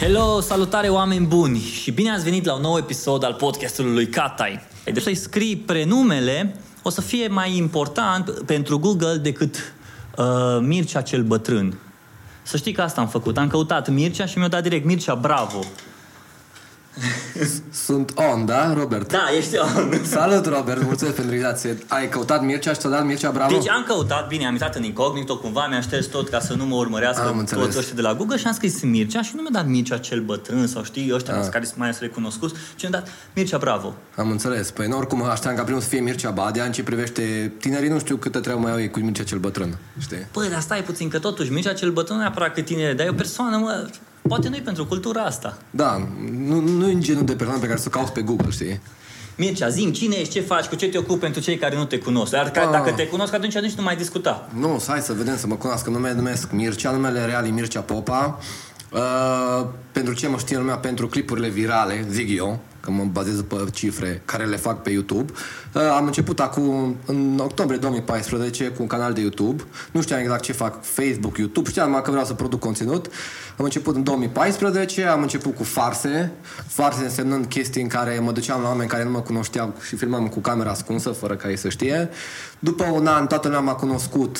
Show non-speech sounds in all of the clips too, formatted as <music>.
Hello, salutare oameni buni și bine ați venit la un nou episod al podcastului lui Catai. Deci să-i scrii prenumele o să fie mai important pentru Google decât uh, Mircea cel bătrân. Să știi că asta am făcut. Am căutat Mircea și mi-a dat direct Mircea Bravo. <laughs> Sunt on, da, Robert? Da, ești on. <laughs> Salut, Robert, mulțumesc pentru invitație. Ai căutat Mircea și ți-a dat Mircea Bravo? Deci am căutat, bine, am intrat în incognito, cumva mi-a șters tot ca să nu mă urmărească Am înțeles. toți ăștia de la Google și am scris Mircea și nu mi-a dat Mircea cel bătrân sau știi, ăștia Ah. care sunt mai ales recunoscuți, ci mi-a dat Mircea Bravo. Am înțeles. Păi, în oricum, așteam ca primul să fie Mircea Badea, în ce privește tinerii, nu știu câtă treabă mai au ei cu Mircea cel bătrân, știi? Păi, dar stai puțin, că totuși Mircea cel bătrân nu neapărat că tinere, dar e o persoană, mă, poate nu-i pentru cultura asta. Da, nu, nu e genul de persoană pe care să o cauți pe Google, știi? Mircea, zim cine ești, ce faci, cu ce te ocupi pentru cei care nu te cunosc. Dar Ah. dacă te cunosc, atunci nici nu mai discuta. Nu, hai să vedem, să mă cunoască. Numele numesc Mircea, numele real e Mircea Popa. Uh, pentru ce mă știe lumea? Pentru clipurile virale, zic eu, că mă bazez pe cifre care le fac pe YouTube. Uh, am început acum, în octombrie 2014, cu un canal de YouTube. Nu știam exact ce fac Facebook, YouTube. Știam numai că vreau să produc conținut. Am început în 2014, am început cu farse. Farse însemnând chestii în care mă duceam la oameni care nu mă cunoșteau și filmam cu camera ascunsă, fără ca ei să știe. După un an, toată lumea m-a cunoscut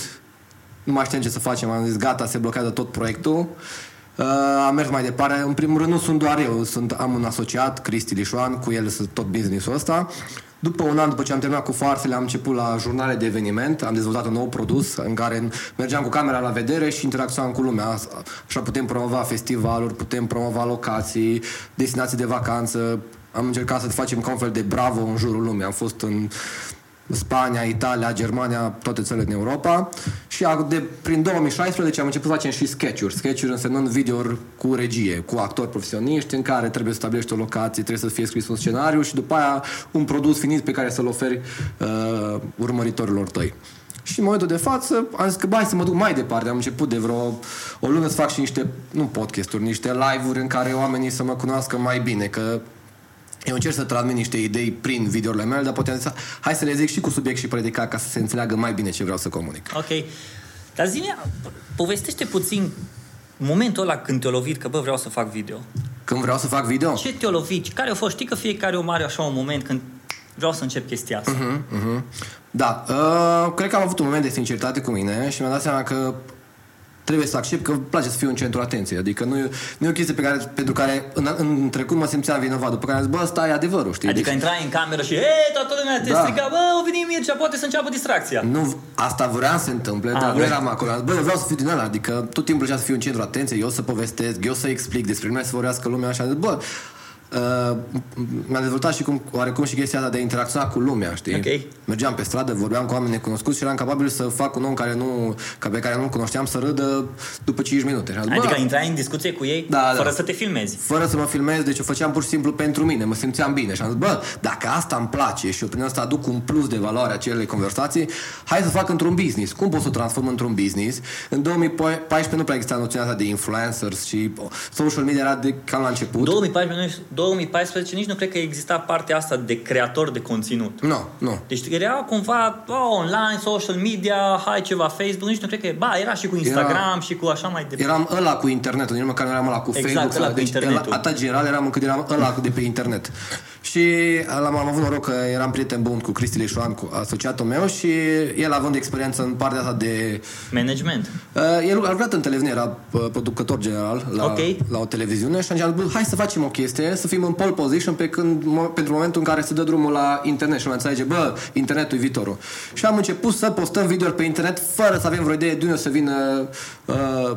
nu mai știam ce să facem, am zis gata, se blochează tot proiectul. Uh, am mers mai departe. În primul rând nu sunt doar eu, sunt, am un asociat, Cristi Lișoan, cu el sunt tot business-ul ăsta. După un an, după ce am terminat cu farsele, am început la jurnale de eveniment, am dezvoltat un nou produs în care mergeam cu camera la vedere și interacționam cu lumea. Așa putem promova festivaluri, putem promova locații, destinații de vacanță. Am încercat să facem ca un fel de bravo în jurul lumii. Am fost în Spania, Italia, Germania, toate țările din Europa și a- de, prin 2016 am început să facem și sketch-uri. Sketch-uri însemnând video cu regie, cu actori profesioniști în care trebuie să stabilești o locație, trebuie să fie scris un scenariu și după aia un produs finit pe care să-l oferi uh, urmăritorilor tăi. Și în momentul de față am zis că bai să mă duc mai departe. Am început de vreo o lună să fac și niște, nu podcasturi, niște live-uri în care oamenii să mă cunoască mai bine, că eu încerc să transmit niște idei prin videourile mele, dar poate am zis, hai să le zic și cu subiect și predicat ca să se înțeleagă mai bine ce vreau să comunic. Ok. Dar zi povestește puțin momentul ăla când te-a lovit că, bă, vreau să fac video. Când vreau să fac video, Ce te-a lovit? Care a fost? Știi că fiecare om are așa un moment când vreau să încep chestia asta. Mhm, mhm. Da, uh, cred că am avut un moment de sinceritate cu mine și mi-am dat seama că trebuie să accept că îmi place să fiu în centru atenției. Adică nu e, nu e o chestie pe care, pentru care în, în trecut mă simțeam vinovat. După care am zis, bă, ăsta e adevărul, știi? Adică Deci- intrai în cameră și, hei, toată lumea te Da. striga, bă, o veni Mircea, poate să înceapă distracția. Nu, asta vreau să se întâmple, A, dar nu vrei. eram acolo. Bă, eu vreau să fiu din ăla, adică tot timpul plăcea să fiu în centru atenției, eu să povestesc, eu să explic despre mine, să vorbească lumea așa. Bă, uh, mi-am dezvoltat și cum, oarecum și chestia asta de a interacționa cu lumea, știi? Ok. Mergeam pe stradă, vorbeam cu oameni necunoscuți și eram capabil să fac un om care nu, ca pe care nu-l cunoșteam să râdă după 5 minute. Și am zis, Adică bă, intrai în discuție cu ei Da, fără da. să te filmezi. fără să mă filmez, deci o făceam pur și simplu pentru mine, mă simțeam bine și am zis, bă, dacă asta îmi place și eu prin asta aduc un plus de valoare acelei conversații, hai să fac într-un business. Cum pot să o transform într-un business? În 2014 nu prea exista noțiunea asta de influencers și oh, social media era de cam la început. 2014, nu- 2014 nici nu cred că exista partea asta de creator de conținut. Nu, nu. Deci era cumva oh, online, social media, hai ceva Facebook, nici nu cred că... Ba, era și cu Instagram și cu așa mai departe. Eram ăla cu internetul, nici măcar nu eram ăla cu Exact, Facebook. ăla sau- cu deci, internetul. Atât general eram încât eram ăla de pe internet. Și am, am avut noroc că eram prieten bun cu Cristi Leșoan, cu asociatul meu și el având experiență în partea asta de Management. Uh, el a lucrat în televiziune, era uh, producător general la, Ok. la o televiziune și am zis, "Bă, hai să facem o chestie, să fim în pole position pe când, mo- pentru momentul în care se dă drumul la internet și lumea înțelege, bă, internetul e viitorul. Și am început să postăm video pe internet fără să avem vreo idee de unde o să vină uh,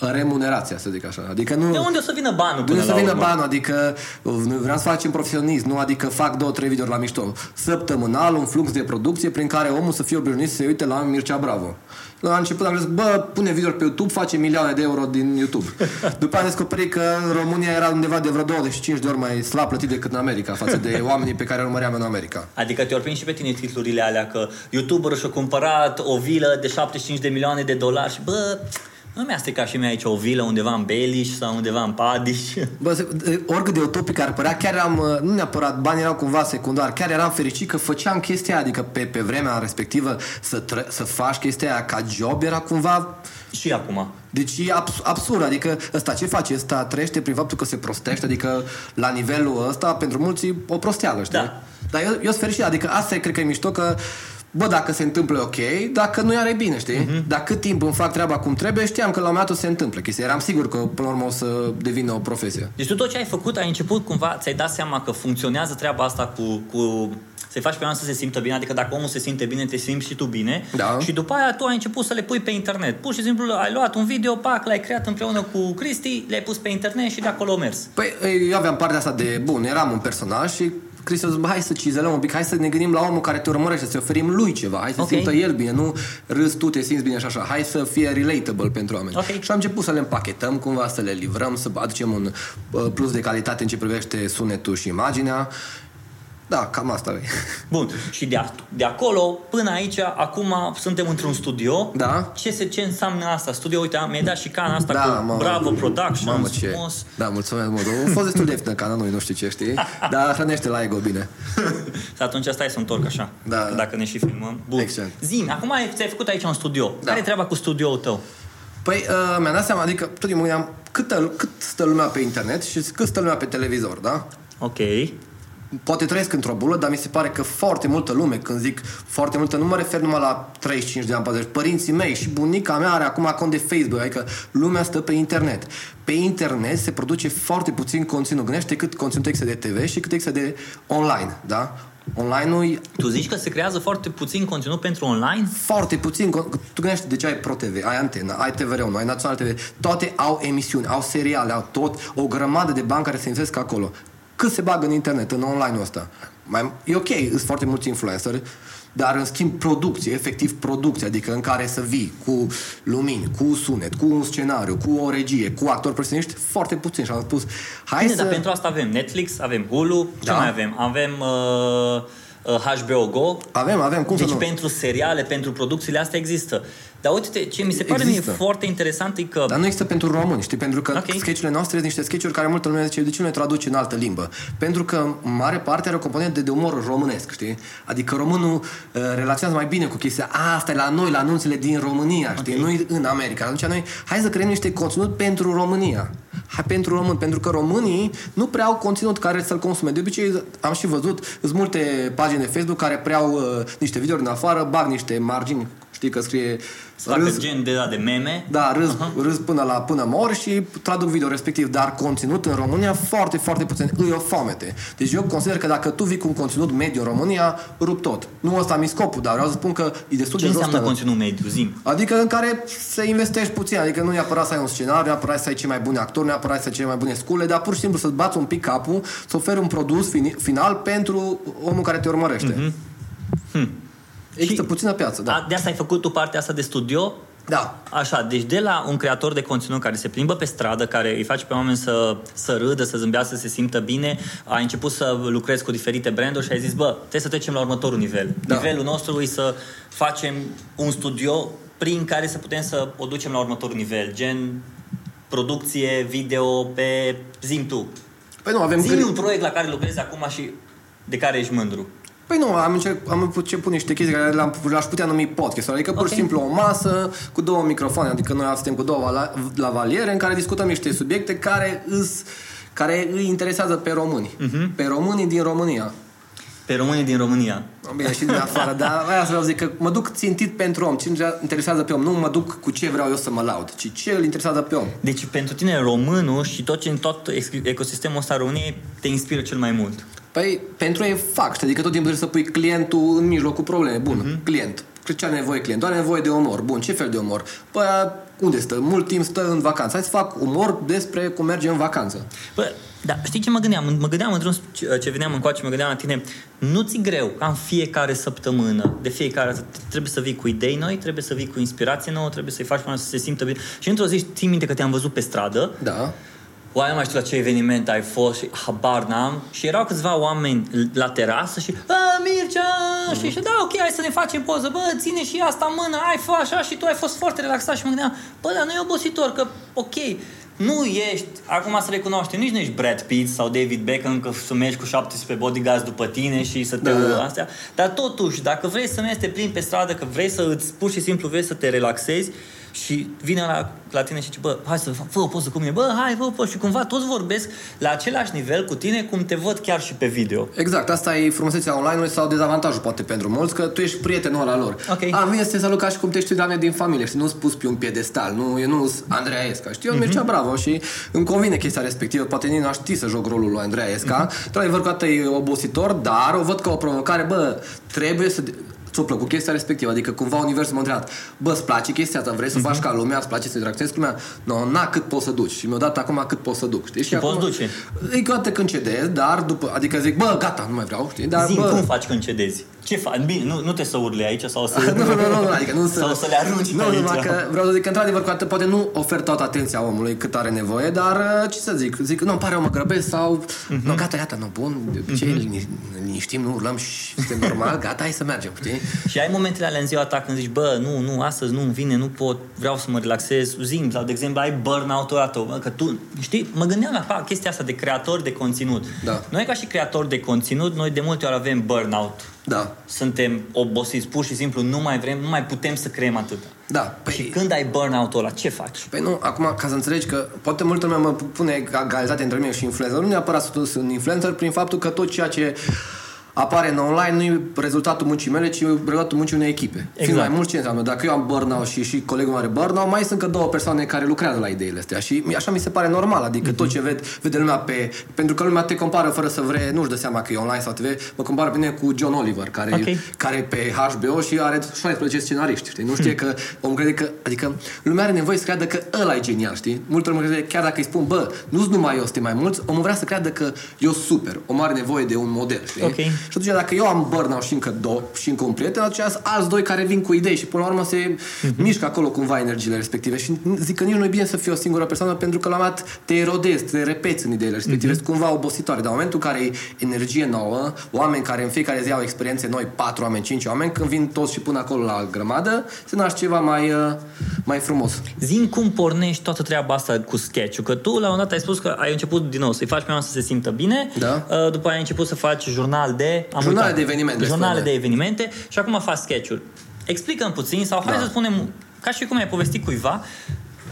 remunerația, să zic așa. Adică nu... De unde o să vină banul De până unde să la vină urmă? banul, adică uh, noi vreau să facem profesionist, nu adică fac două, trei videouri la mișto. Săptămânal, un flux de producție prin care omul să fie obișnuit să se uite la Mircea Bravo. La început am zis, bă, pune video pe YouTube, face milioane de euro din YouTube. <laughs> După am descoperit că în România era undeva de vreo 25 de ori mai slab plătit decât în America, față de <laughs> oamenii pe care îi urmăream în America. Adică te-au prins și pe tine titlurile alea că YouTuberul și-a cumpărat o vilă de 75 de milioane de dolari și bă, Nu mi-a stricat și mie aici o vilă undeva în Beliș sau undeva în Padiș. <laughs> Bă, se- oricât de utopic ar părea, chiar eram, uh, nu neapărat, banii erau cumva secundari, chiar eram fericit că făceam chestia aia, adică pe, pe vremea respectivă să, tră, să faci chestia aia ca job era cumva și acum. Deci e abs- absurd, adică ăsta ce face? Ăsta trăiește prin faptul că se prostește, adică la nivelul ăsta, pentru mulți, e o prosteală, știi? Da. Dar eu, eu sunt fericit, adică asta e, cred că e mișto, că Bă, dacă se întâmplă, ok, dacă nu are bine, știi? Mhm. Uh-huh. Dacă cât timp îmi fac treaba cum trebuie, știam că la un moment dat o să se întâmple chestia. Eram sigur că până la urmă o să devină o profesie. Deci tu tot ce ai făcut, ai început cumva, ți-ai dat seama că funcționează treaba asta cu, cu să-i faci pe oameni să se simtă bine, adică dacă omul se simte bine, te simți și tu bine. Da. Și după aia tu ai început să le pui pe internet. Pur și simplu ai luat un video, pac, l-ai creat împreună cu Cristi, le-ai pus pe internet și de acolo a mers. Păi, eu aveam partea asta de, bun, eram un personaj și Cristi a zis, "Bă, hai să cizelăm un pic, hai să ne gândim la omul care te urmărește, să oferim lui ceva, hai să Ok. simtă el bine, nu râzi tu, te simți bine și așa, hai să fie relatable pentru oameni. Ok. Și am început să le împachetăm cumva, să le livrăm, să aducem un uh, plus de calitate în ce privește sunetul și imaginea. Da, cam asta e. Bun, și de, a, de acolo până aici, acum suntem într-un studio. Da. Ce, se, ce înseamnă asta? Studio, uite, mi-ai dat și cana asta Da, cu mamă. Bravo Productions, Mamă, ce... frumos. Da, mulțumesc mult. A fost destul de ieftină cana, nu, nu știu ce știi, <laughs> dar hrănește la ego bine. Și atunci stai să întorc așa, Da. că dacă ne și filmăm. Bun. Excelent. Zim, acum ai, ți-ai făcut aici un studio. Da. Care e treaba cu studioul tău? Păi, uh, mi-am dat seama, adică tot timpul mă gândeam cât, cât stă lumea pe internet și cât stă lumea pe televizor, da? Ok. Poate trăiesc într-o bulă, dar mi se pare că foarte multă lume, când zic foarte multă, nu mă refer numai la 35 de ani, 40. Părinții mei și bunica mea are acum cont de Facebook, adică lumea stă pe internet. Pe internet se produce foarte puțin conținut. Gândește cât conținut există de TV și cât există de online, da? Online-ul Tu zici că se creează foarte puțin conținut pentru online? foarte puțin. Tu gândește de ce ai ProTV, ai Antena, ai TVR1, ai Național TV, toate au emisiuni, au seriale, au tot, o grămadă de bani care se investesc acolo. Cât se bagă în internet, în online-ul ăsta? Mai, e ok, sunt foarte mulți influenceri, dar în schimb producție, efectiv producție, adică în care să vii cu lumini, cu sunet, cu un scenariu, cu o regie, cu actori profesioniști, foarte puțin. Și am spus, hai Bine, să... dar pentru asta avem Netflix, avem Hulu, ce Da. mai avem? Avem uh, uh, HBO Go. Avem, avem, cum Deci să nu? pentru seriale, pentru producțiile astea există. Dar uite ce mi se pare Există. mie foarte interesant e că... Dar nu există pentru români, știi? Pentru că Ok. okay. sketchurile noastre sunt niște sketchuri care multă lume zice de ce nu le traduci în altă limbă? Pentru că în mare parte are o componentă de umor românesc, știi? Adică românul uh, relaționează mai bine cu chestia "A, asta e la noi, la anunțele din România, știi? Ok. Nu în America. Atunci noi, hai să creăm niște conținut pentru România. Hai pentru român, pentru că românii nu prea au conținut care să-l consume. De obicei, am și văzut, sunt multe pagini de Facebook care preau uh, niște videouri din afară, bag niște margini, știi că scrie Să facă gen de, da, de meme. da, râs, uh-huh. râs până la până mor și traduc video respectiv, dar conținut în România foarte, foarte puțin. Îi o foamete. Deci eu consider că dacă tu vii cu un conținut mediu în România, rup tot. Nu ăsta mi scopul, dar vreau să spun că e destul Ce de înseamnă jos. conținut mediu? Zim. Adică în care să investești puțin, adică nu neapărat să ai un scenariu, neapărat să ai cei mai buni actori, neapărat să ai cele mai bune scule, dar pur și simplu să-ți bați un pic capul, să oferi un produs fini- final pentru omul care te urmărește. Mm-hmm. Există Și- puțină piață, da. A, de asta ai făcut tu partea asta de studio? Da. Așa, deci de la un creator de conținut care se plimbă pe stradă, care îi face pe oameni să, să râdă, să zâmbească, să se simtă bine, ai început să lucrezi cu diferite branduri și ai zis, bă, trebuie să trecem la următorul nivel. Da. Nivelul nostru e să facem un studio prin care să putem să o ducem la următorul nivel, gen producție, video, pe zim tu. Păi nu, avem Zi gând- un proiect la care lucrezi acum și de care ești mândru. Păi nu, am, încerc, am început niște chestii care le-am, le-aș putea numi podcast. Adică pur și Ok. simplu o masă cu două microfoane. Adică noi suntem cu două vala- lavaliere în care discutăm niște subiecte care îs, care îi interesează pe români. Mhm. Pe românii din România. Pe românii din România. Bine, și din afară, dar aia să vreau să zic că mă duc țintit pentru om. Ce îmi interesează pe om. Nu mă duc cu ce vreau eu să mă laud, ci ce îl interesează pe om. Deci pentru tine românul și tot ce în tot ex- ecosistemul ăsta României te inspiră cel mai mult. Păi, pentru ei fac, știi? adică tot timpul trebuie să pui clientul în mijlocul problemei. Bun, uh-huh. client. Ce are nevoie clientul? Are nevoie de umor. Bun, ce fel de umor? Păi, unde stă? Mult timp stă în vacanță. Hai să fac umor despre cum merge în vacanță. Bă, da, știi ce mă gândeam? Mă gândeam într-un ce ce veneam încoace, mă gândeam la tine, nu ți greu ca în fiecare săptămână, de fiecare dată, trebuie să vii cu idei noi, trebuie să vii cu inspirație nouă, trebuie să-i faci până să se simtă bine. Și într-o zi, ții minte că te-am văzut pe stradă, Da. Oare nu mai știu la ce eveniment ai fost și habar n-am. Și erau câțiva oameni la terasă și, a, Mircea, mm-hmm. și, și da, ok, hai să ne facem poză, bă, ține și asta în mână, ai fă așa și tu ai fost foarte relaxat și mă gândeam, bă, dar nu e obositor, că ok, nu ești, acum să recunoaștem, nici nu ești Brad Pitt sau David Beckham că să mergi cu 17 bodyguards după tine și să te... Da, da. Astea. Dar totuși, dacă vrei să mergi să te plimbi pe stradă, că vrei să îți pur și simplu vrei să te relaxezi, și vine la, la tine și zice, bă, hai să fă o poză cu mine, bă, hai, fă o poză. Și cumva toți vorbesc la același nivel cu tine cum te văd chiar și pe video. Exact, asta e frumusețea online sau dezavantajul poate pentru mulți, că tu ești prietenul ăla lor. Ok. A, vine să te salut ca și cum te știi de din familie și nu spus pe un piedestal, nu, eu nu Andreea Esca, știi, eu mm-hmm. Mircea Bravo și îmi convine chestia respectivă, poate nici nu aș ști să joc rolul lui Andreea Esca, mm-hmm. într-adevăr că e obositor, dar o văd ca o provocare, bă, trebuie să ți-a plăcut chestia respectivă, adică cumva universul m-a întrebat, bă, îți place chestia asta, vrei să uh-huh. faci ca lumea, îți place să interacționezi cu lumea? Nu, no, na, cât poți să duci. Și mi-a dat acum cât poți să duc, știi? Și, și poți acum, duce. Adică toate când cedezi, dar după, adică zic, bă, gata, nu mai vreau, știi? Dar, Zim, bă, cum faci când cedezi? Ce faci? Bine, nu, nu te să urle aici sau să... <laughs> nu, nu, nu, nu, adică nu <laughs> să... Sau să le arunci Nu, aici. numai că vreau să zic că, într-adevăr, cu atât, poate nu ofer toată atenția omului cât are nevoie, dar uh, ce să zic? Zic, nu, îmi pare, eu mă grăbesc sau... Uh-huh. Nu, gata, gata, nu, bun, de obicei uh-huh. liniștim, nu urlăm și este normal, gata, hai să mergem, știi? <laughs> Și ai momentele alea în ziua ta când zici, bă, nu, nu, astăzi nu vine, nu pot, vreau să mă relaxez, zim, sau de exemplu ai burnout-ul ăla că tu, știi, mă gândeam la chestia asta de creator de conținut. Da. Noi ca și creator de conținut, noi de multe ori avem burnout. Da. Suntem obosiți, pur și simplu nu mai vrem, nu mai putem să creăm atâta. Da. Păi... Și când ai burnout-ul ăla, ce faci? Păi nu, acum, ca să înțelegi că poate multă lume mă pune egalitate între mine și influencer. Nu neapărat să sunt influencer prin faptul că tot ceea ce apare în online nu e rezultatul muncii mele, ci rezultatul muncii unei echipe. Exact. Fiind mai mult ce înseamnă. Dacă eu am burnout și, și colegul meu are burnout, mai sunt încă două persoane care lucrează la ideile astea. Și așa mi se pare normal. Adică uh-huh. tot ce ved, vede lumea pe... Pentru că lumea te compară fără să vrea, nu-și dă seama că e online sau TV, mă compară pe mine cu John Oliver, care, okay. care e pe HBO și are 16 scenariști. Știi? Nu știe hmm. că omul crede că... Adică lumea are nevoie să creadă că ăla e genial, știi? Multă lume crede, chiar dacă îi spun, bă, nu-s numai eu, sunt mai mulți, omul vrea să creadă că eu super. Omul are nevoie de un model, știi? Okay. Și atunci dacă eu am burnout și încă, două, și încă un prieten, atunci alți doi care vin cu idei și până la urmă se uh-huh. mișcă acolo cumva energiile respective. Și zic că nici nu e bine să fii o singură persoană pentru că la un te erodezi, te repeți în ideile respective, uh-huh. cumva obositoare. Dar în momentul în care e energie nouă, oameni care în fiecare zi au experiențe noi, patru oameni, cinci oameni, când vin toți și pun acolo la grămadă, se naște ceva mai, uh, mai frumos. Zim cum pornești toată treaba asta cu sketch că tu la un dat ai spus că ai început din nou să-i faci pe să se simtă bine, da. Uh, după aia ai început să faci jurnal de... Am jurnale de evenimente. Jurnale de evenimente și acum faci sketch-uri. Explică-mi puțin sau hai da. să spunem, ca și cum ai povestit cuiva,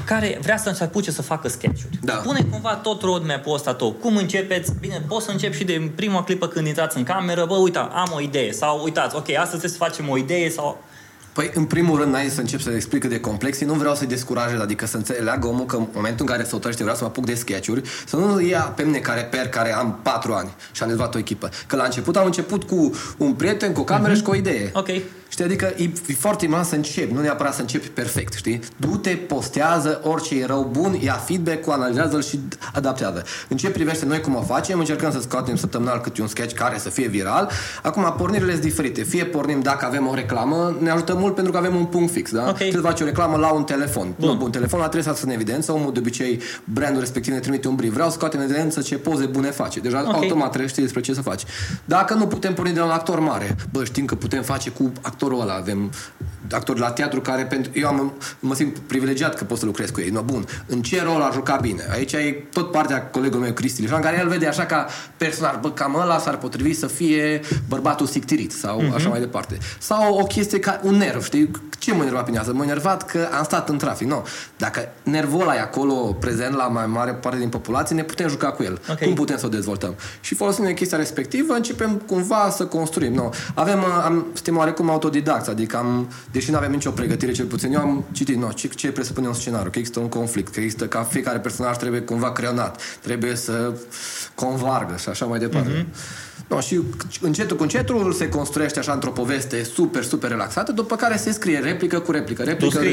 care vrea să apuce să facă sketch-uri. Da. Pune cumva tot roadmap-ul ăsta tot. Cum începeți? Bine, poți să încep și de prima clipă când intrați în cameră. Bă, uita, am o idee. Sau uitați, ok, astăzi trebuie să facem o idee sau Păi, în primul rând, n-ai să încep să explic de complexe, nu vreau să-i descurajez, adică să înțeleagă omul că în momentul în care se otărește vreau să mă apuc de sketch să nu ia pe mine care per, care am patru ani și am dezvoltat o echipă. Că la început am început cu un prieten, cu o cameră uh-huh. și cu o idee. Ok. Știi, adică e, e foarte important să începi, nu neapărat să începi perfect, știi? Du-te, postează orice e rău, bun, ia feedback-ul, analizează-l și adaptează. În ce privește noi cum o facem, încercăm să scoatem săptămânal câte un sketch care să fie viral. Acum, pornirile sunt diferite. Fie pornim dacă avem o reclamă, ne ajută mult pentru că avem un punct fix, da? Okay. Trebuie să faci o reclamă la un telefon. Bun. Nu, bun, telefonul trebuie să în evidență, omul de obicei, brandul respectiv ne trimite un brief. Vreau să scoatem în evidență ce poze bune face. Deja okay. automat trebuie știi despre ce să faci. Dacă nu putem porni de la un actor mare, bă, știm că putem face cu actorul ăla, avem actori la teatru care pentru... Eu am, mă simt privilegiat că pot să lucrez cu ei. No, bun. În ce rol a jucat bine? Aici e tot partea colegului meu, Cristi Lișan, care el vede așa ca personaj. Bă, cam ăla s-ar potrivi să fie bărbatul sictirit sau uh-huh. așa mai departe. Sau o chestie ca un nerv, știi? Ce mă enerva pe Mă enervat că am stat în trafic. Nu. No. Dacă nervul ăla e acolo prezent la mai mare parte din populație, ne putem juca cu el. Okay. Cum putem să o dezvoltăm? Și folosind chestia respectivă, începem cumva să construim. No. Avem, am, suntem oarecum autodidacți, adică am deși nu aveam nicio pregătire, cel puțin eu am citit, no, ce, ce presupune un scenariu, că există un conflict, că există, ca fiecare personaj trebuie cumva creionat, trebuie să convargă și așa mai departe. Mm-hmm. No, și încetul cu încetul se construiește așa într-o poveste super, super relaxată, după care se scrie replică cu replică. replică tu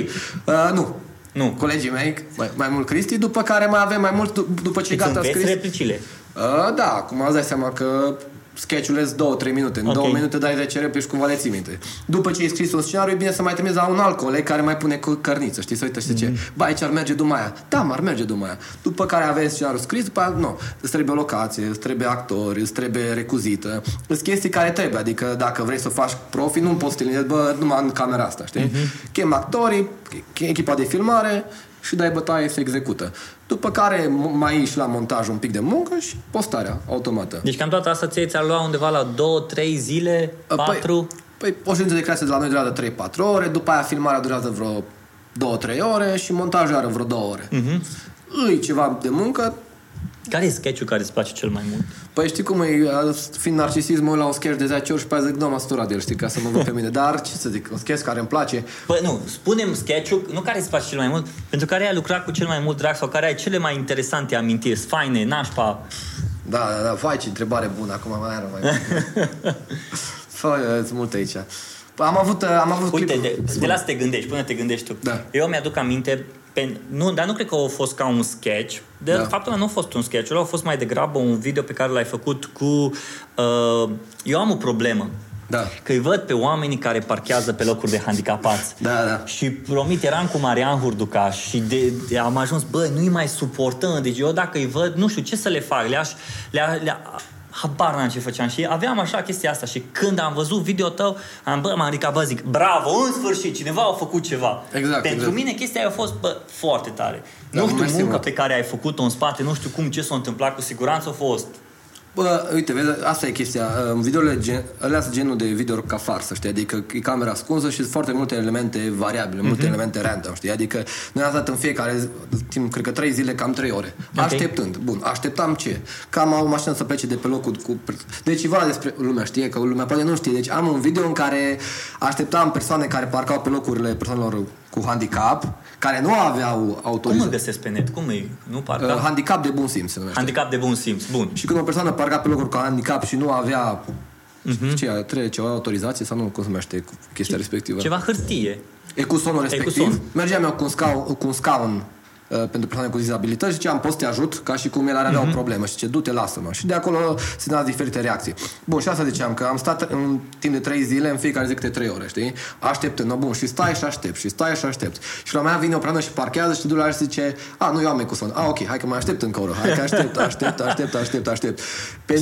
uh, nu. Nu. Colegii mei, mai, mai mult Cristi, după care mai avem mai mult, după ce deci gata scris. replicile. Uh, da, acum îți dai seama că sketch-urile 2-3 minute. În Ok. 2 minute dai recere pe și cumva le ții minte. După ce ai scris un scenariu, e bine să mai trimiți la un alt coleg care mai pune cu cărniță, știi, să uită și zice, Mhm. ba, aici ar merge după aia. Da, mă, ar merge după aia. După care aveți scenariul scris, după aia, nu. Îți trebuie locație, îți trebuie actori, îți trebuie recuzită. Îți chestii care trebuie, adică dacă vrei să o faci profi, nu poți să te liniezi, bă, numai în camera asta, știi? Mhm. Chem actorii, chem echipa de filmare și dai bătaie, se execută. După care m- mai ieși la montaj un pic de muncă și postarea automată. Deci cam toată asta ție ți-ar lua undeva la 2-3 zile, 4... Păi, păi o ședință de creație de la noi durează 3-4 ore, după aia filmarea durează vreo 2-3 ore și montajul are vreo 2 ore. Mhm. Uh-huh. Îi ceva de muncă, Care e sketch-ul care îți place cel mai mult? Păi știi cum e, fiind narcisism, mă uit la un sketch de 10 ori și pe aia zic, nu, m-a săturat de el, știi, ca să mă văd pe mine. Dar, ce să zic, un sketch care îmi place, Păi nu, spunem sketch-ul, nu care îți place cel mai mult, pentru care ai lucrat cu cel mai mult drag sau care ai cele mai interesante amintiri, faine, nașpa. da, da, da, vai, ce întrebare bună, acum mai are mai <laughs> Fă, sunt multe aici. Păi, Am avut, am avut Uite, clipuri- de, de la să te gândești, până te gândești tu. Da. Eu mi-aduc aminte, pe, nu, dar nu cred că a fost ca un sketch. De Da. da. faptul că nu a fost un sketch, a fost mai degrabă un video pe care l-ai făcut cu... Uh, eu am o problemă. Da. Că îi văd pe oamenii care parchează pe locuri de handicapați. Da, da. Și promit, eram cu Marian Hurducaș și de, de, am ajuns, bă, nu-i mai suportăm. Deci eu dacă îi văd, nu știu ce să le fac. Le-aș, le le habar n-am ce făceam. Și aveam așa chestia asta. Și când am văzut video tău, am, bă, m-am ridicat, bă, zic, bravo, în sfârșit, cineva a făcut ceva. Exact, Pentru exact. mine chestia aia a fost, bă, foarte tare. Da, nu știu mersi munca mult. pe care ai făcut-o în spate, nu știu cum, ce s-a întâmplat, cu siguranță a fost. Bă, uite, vezi, asta e chestia. În videourile, gen, alea sunt genul de video ca farsă, știi? Adică e camera ascunsă și sunt foarte multe elemente variabile, multe elemente random, știi? Adică noi am dat în fiecare zi- timp, cred că trei zile, cam trei ore. Ok. Așteptând. Bun, așteptam ce? Că am o mașină să plece de pe locul cu... Deci ceva despre lumea știe, că lumea poate nu știe. Deci am un video în care așteptam persoane care parcau pe locurile persoanelor cu handicap, care nu aveau Cum îl autorizație. găsesc pe net? Cum e? Nu parcă? Uh, handicap de bun simț se numește. Handicap de bun simț. Bun. Și când o persoană parca pe locuri cu handicap și nu avea Mhm. uh-huh. ce, trebuie ceva autorizație sau nu, cum se numește cu chestia respectivă? Ceva hârtie. Ecusonul respectiv. Ecuson. Mergeam eu cu un scaun, cu un scaun uh, pentru persoane cu dizabilități și ziceam, pot să te ajut, ca și cum el ar avea Mhm. o problemă. Și ce, du-te, lasă-mă. Și de acolo se dau diferite reacții. Bun, și asta ziceam, că am stat în timp de trei zile, în fiecare zi câte trei ore, știi? Așteptând, no, bun, și stai și aștept, și stai și aștept. Și la un moment dat vine o prană și parchează și du și zice, a, nu, eu am ecuson. A, ok, hai că mai aștept încă o oră. Hai că aștept, aștept, aștept, aștept, aștept.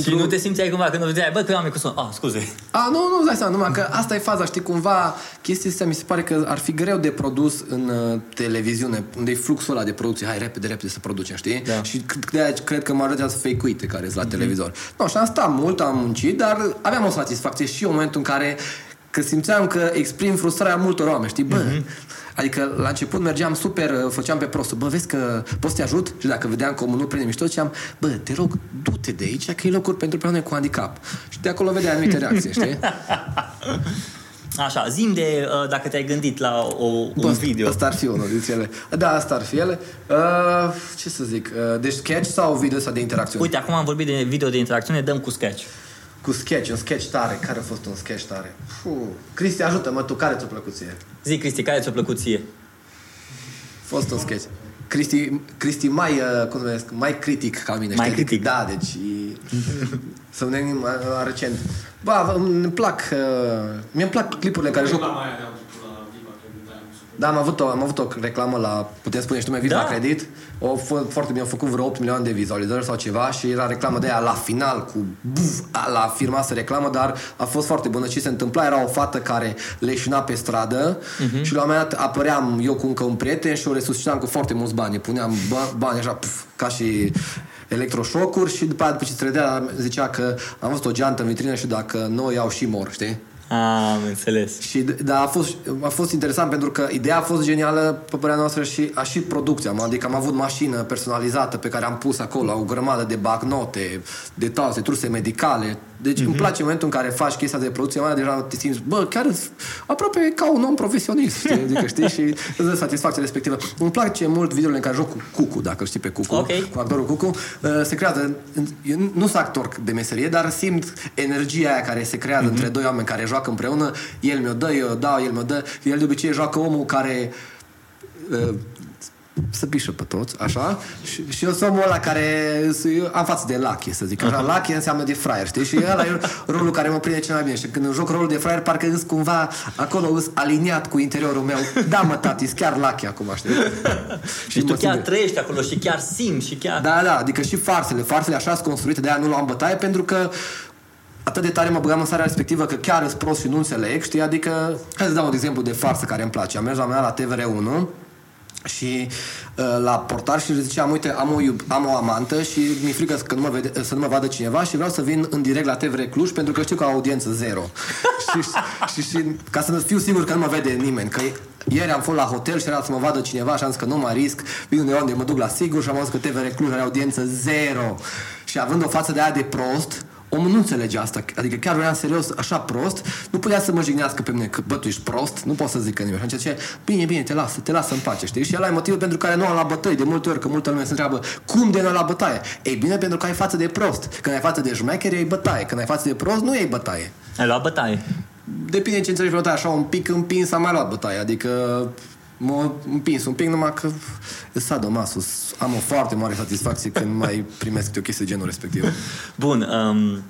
Și nu te simțeai cumva când o vedeai, bă, că eu am ecusson. Ah, scuze. A, nu, nu, îți dai seama, numai că asta e faza, știi, cumva chestia asta mi se pare că ar fi greu de produs în uh, televiziune, unde e fluxul ăla de producție, hai repede, repede să producem, știi? Da. Și c- de aia cred că majoritatea sunt fake-uite care sunt la televizor. No, și am stat mult, am muncit, dar aveam o satisfacție și eu în momentul în care că simțeam că exprim frustrarea multor oameni, știi? Bă, Adică la început mergeam super, uh, făceam pe prostul, bă, vezi că poți să te ajut? Și dacă vedeam că omul nu prinde mișto, ziceam, bă, te rog, du-te de aici, că e locuri pentru persoane cu handicap. Și de acolo vedeai anumite reacții, știi? <laughs> Așa, zim de uh, dacă te-ai gândit la o, un Bă, video. Asta ar fi unul dintre ele. Da, asta ar fi ele. Uh, ce să zic? Uh, deci sketch sau video sau de interacțiune? Uite, acum am vorbit de video de interacțiune, dăm cu sketch. Cu sketch, un sketch tare. Care a fost un sketch tare? Puh. Cristi, ajută-mă, tu care ți-a plăcut ție? Zi, Cristi, care ți-a plăcut ție? A fost un sketch. Cristi, Cristi mai, uh, cum numesc, mai critic ca mine. Mai știi? critic. Da, deci... e- să ne gândim uh, la recent. Ba, îmi plac... Uh, mie îmi plac clipurile care joc... Reclama aia de am văzut la Viva Credit, aia mi se pare. Da, am avut, o, am avut o reclamă la, putem spune și nume, Visa Da. Credit. O, fă, foarte bine, au făcut vreo 8 milioane de vizualizări sau ceva și era reclamă de aia la final cu buf, a, la firma să reclamă, dar a fost foarte bună. Ce se întâmpla era o fată care leșina pe stradă uh-huh. și la un moment dat apăream eu cu încă un prieten și o resuscitam cu foarte mulți bani. Puneam ba- bani așa, puf, ca și electroșocuri și după aia, după ce se redea, zicea că am văzut o geantă în vitrină și dacă nu o iau și mor, știi? Ah, am înțeles. Și, da, a fost, a fost interesant pentru că ideea a fost genială pe părerea noastră și a și producția. Am- Adică am avut mașină personalizată pe care am pus acolo o grămadă de bagnote, de toate, truse medicale. Deci îmi place în momentul în care faci chestia de producție, mai deja te simți, bă, chiar îți- aproape ca un om profesionist, știi? <laughs> Adică, știi? Și îți dă satisfacția respectivă. Îmi place mult videourile în care joc cu Cucu, dacă știi pe Cucu, Ok. cu actorul Cucu. Uh, Se creează, eu nu sunt actor de meserie, dar simt energia aia care se creează între doi oameni care joacă împreună. El mi-o dă, eu o dau, el mi-o dă. El de obicei joacă omul care uh, să pișă pe toți, așa, și, și eu sunt omul ăla care eu am față de lache, să zic, așa, lache înseamnă de fraier, știi? Și ăla e rolul care mă prinde cel mai bine. Și când joc rolul de fraier, parcă îs cumva acolo îs aliniat cu interiorul meu. Da, mă, tati, chiar lache acum, știi? și, și tu chiar simt... trăiești acolo și chiar simți și chiar... Da, da, adică și farsele, farsele așa sunt construite, de aia nu luam bătaie, pentru că atât de tare mă băgam în starea respectivă că chiar îs prost și nu înțeleg, știi? Adică, hai să dau un exemplu de farsă care îmi place. Am mers la mea la TVR1 și uh, la portar și ziceam, uite, am o, am o amantă și mi-e frică că nu mă vede, să nu mă vadă cineva și vreau să vin în direct la TVR Cluj pentru că știu că au audiență zero. <laughs> și, și, și, ca să fiu sigur că nu mă vede nimeni, că ieri am fost la hotel și era să mă vadă cineva și am zis că nu mă risc, vin undeva unde mă duc la sigur și am văzut că TVR Cluj are audiență zero. Și având o față de aia de prost, Omul nu înțelege asta. Adică chiar vreau serios, așa prost, nu putea să mă jignească pe mine că, bă, tu ești prost, nu pot să zic că nimeni. Și ce, bine, bine, te lasă, te lasă în pace, știi? Și ăla e motivul pentru care nu am la bătăi. De multe ori, că multă lume se întreabă, cum de nu la bătaie? Ei bine, pentru că ai față de prost. Când ai față de șmecher, ai bătaie. Când ai față de prost, nu ai bătaie. Ai luat bătaie. Depinde ce înțelegi bătaie, așa un pic împins am mai luat bătaie. Adică m-a împins un pic, numai că e sadomasus. Am o foarte mare satisfacție când mai primesc o chestie de genul respectiv. Bun, um,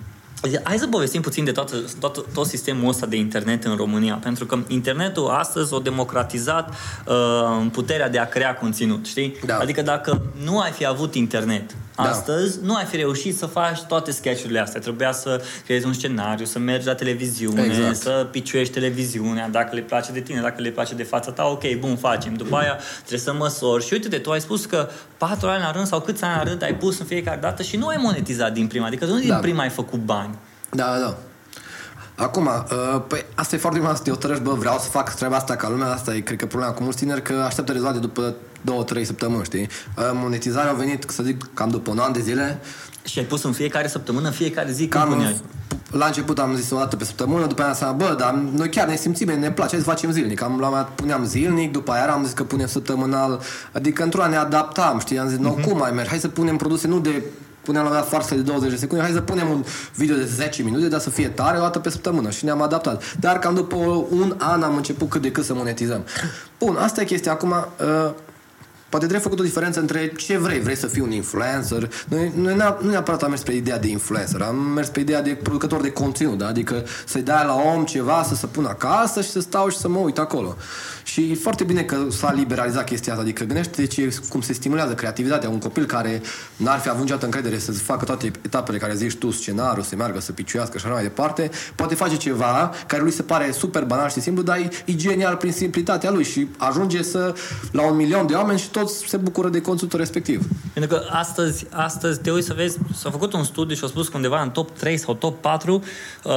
Hai să povestim puțin de toată, tot, tot sistemul ăsta de internet în România, pentru că internetul astăzi a democratizat uh, puterea de a crea conținut, știi? Da. Adică dacă nu ai fi avut internet, da. Astăzi nu ai fi reușit să faci toate sketchurile astea. Trebuia să creezi un scenariu, să mergi la televiziune, exact. să piciuiești televiziunea, dacă le place de tine, dacă le place de fața ta, ok, bun, facem. După aia trebuie să măsori. Și uite-te, tu ai spus că patru ani la rând sau câți ani la rând ai pus în fiecare dată și nu ai monetizat din prima. Adică nu din da. prima ai făcut bani. Da, da. Acum, uh, păi asta e foarte bine să te hotărăști, bă, vreau să fac treaba asta ca lumea, asta e, cred că, problema cu mulți tineri, că așteaptă rezultate după două, trei săptămâni, știi? Uh, monetizarea a venit, să zic, cam după un an de zile. Și ai pus în fiecare săptămână, în fiecare zi, cam cum La început am zis o dată pe săptămână, după aia am bă, dar noi chiar ne simțim bine, ne place să facem zilnic. Am, la puneam zilnic, după aia am zis că punem săptămânal, adică într-o ne adaptam, știi? Am zis, uh-huh. nu, mhm. cum mai mergi? Hai să punem produse nu de puneam la mea farsă de 20 de secunde, hai să punem un video de 10 minute, dar să fie tare o dată pe săptămână și ne-am adaptat. Dar cam după un an am început cât de cât să monetizăm. Bun, asta e chestia. Acum, uh, Poate trebuie făcut o diferență între ce vrei. Vrei să fii un influencer? Noi, noi nu neapărat am mers pe ideea de influencer, am mers pe ideea de producător de conținut, da? adică să-i dai la om ceva, să se pună acasă și să stau și să mă uit acolo. Și e foarte bine că s-a liberalizat chestia asta, adică gândește ce, cum se stimulează creativitatea. Un copil care n-ar fi avut niciodată încredere să facă toate etapele care zici tu, scenariu, să meargă, să piciuiască și așa mai departe, poate face ceva care lui se pare super banal și simplu, dar e, e genial prin simplitatea lui și ajunge să la un milion de oameni și toți se bucură de conținutul respectiv. Pentru că astăzi, astăzi te uiți să vezi, s-a făcut un studiu și a spus că undeva în top 3 sau top 4 uh,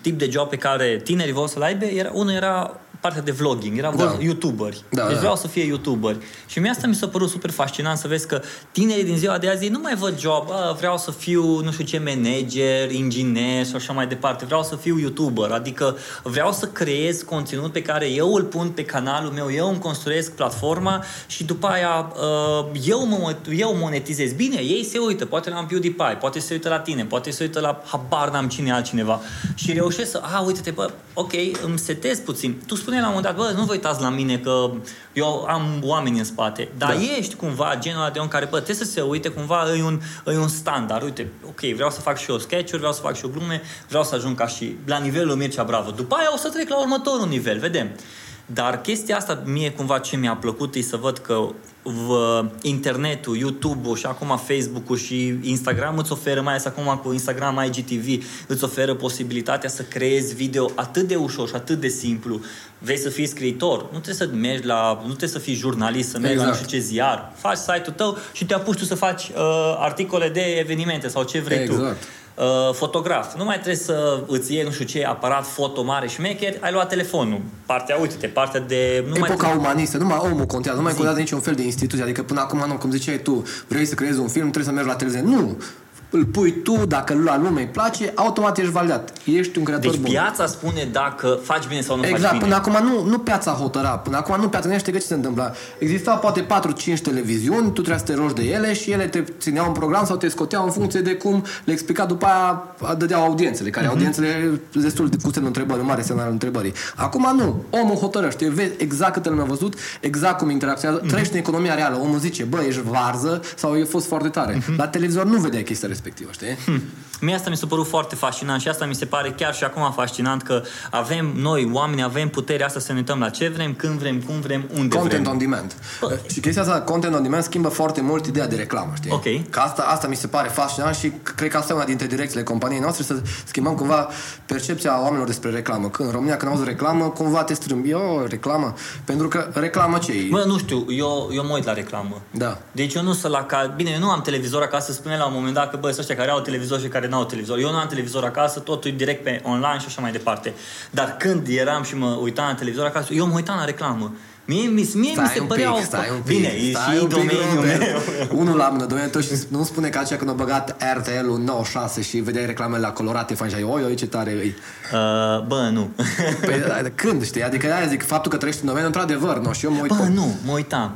tip de job pe care tinerii vor să-l aibă, era, unul era partea de vlogging, era da. youtuberi. Da, deci da. vreau să fie youtuberi. Și mie asta mi s-a părut super fascinant să vezi că tinerii din ziua de azi nu mai văd job, a, vreau să fiu, nu știu ce, manager, inginer și așa mai departe. Vreau să fiu youtuber, adică vreau să creez conținut pe care eu îl pun pe canalul meu, eu îmi construiesc platforma și după aia uh, eu, mă, eu monetizez. Bine, ei se uită, poate la PewDiePie, poate se uită la tine, poate se uită la habar n-am cine altcineva și reușesc să, a, uite-te, bă, ok, îmi setez puțin. Tu spune la un moment dat, bă, nu vă uitați la mine că eu am oameni în spate, dar da. ești cumva genul de om care, bă, trebuie să se uite cumva, e un, e un standard. Uite, ok, vreau să fac și eu sketch vreau să fac și eu glume, vreau să ajung ca și la nivelul Mircea Bravo. După aia o să trec la următorul nivel, vedem. Dar chestia asta, mie cumva ce mi-a plăcut e să văd că v, internetul, YouTube-ul și acum Facebook-ul și Instagram îți oferă, mai ales acum cu Instagram IGTV, îți oferă posibilitatea să creezi video atât de ușor și atât de simplu. Vrei să fii scriitor, nu trebuie să mergi la, nu trebuie să fii jurnalist, să mergi exact. la nu știu ce ziar. Faci site-ul tău și te apuci tu să faci uh, articole de evenimente sau ce vrei exact. tu. Uh, fotograf. Nu mai trebuie să îți iei nu știu ce aparat foto mare și mecher, ai luat telefonul. Partea, uite-te, partea de... Nu Epoca mai umanistă, numai omul contează, nu mai contează niciun fel de instituție. Adică până acum, nu, cum ziceai tu, vrei să creezi un film, trebuie să mergi la televiziune. Nu! Îl pui tu, dacă la lume îi place, automat ești validat. Ești un creator Deci bun. piața spune dacă faci bine sau nu faci Exact, bine. până acum nu, nu piața hotăra, până acum nu piața, nu știi că ce se întâmpla. Existau poate 4-5 televiziuni, tu trebuia să te rogi de ele și ele te țineau un program sau te scoteau în funcție de cum le explica după aia, dădeau audiențele, care Mhm. audiențele destul de cu semnul întrebări, un mare semnal întrebării. Acum nu, omul hotărăște, vezi exact câte lume a văzut, exact cum interacționează, Mhm. trăiește în economia reală, omul zice, bă, ești varză sau e fost foarte tare. Mhm. La televizor nu vedea chestia respectivă, știi? <laughs> Mie asta mi s-a părut foarte fascinant și asta mi se pare chiar și acum fascinant că avem, noi, oameni, avem puterea asta să ne uităm la ce vrem, când vrem, cum vrem, unde Content vrem. on demand. Bă. Și chestia asta, content on demand, schimbă foarte mult ideea de reclamă, știi? Ok. Că asta, asta mi se pare fascinant și cred că asta e una dintre direcțiile companiei noastre, să schimbăm cumva percepția oamenilor despre reclamă. Când în România, când auzi reclamă, cumva te strâmbi, eu, reclamă. Pentru că reclamă ce e? Bă, nu știu, eu, eu mă uit la reclamă. Da. Deci eu nu sunt la ca... Bine, eu nu am televizor acasă, spune la un moment dat că bă, sunt ăștia care au televizor și care nu au televizor. Eu nu am televizor acasă, totul e direct pe online și așa mai departe. Dar când eram și mă uitam la televizor acasă, eu mă uitam la reclamă. Mie, mie, mie mi se un păreau... pic, stai un pic, Bine, e stai și un pic, domeniul Robert. meu. Unul la mână, domeniul tău și nu spune că aceea când a băgat RTL-ul 96 și vedeai reclamele la colorate, faci ai, oi, oi, ce tare e. Uh, bă, nu. <laughs> Păi, da, când, știi? Adică aia zic, faptul că trăiești în domeniu, într-adevăr, nu, și eu mă uit Bă, pe- nu, mă uitam.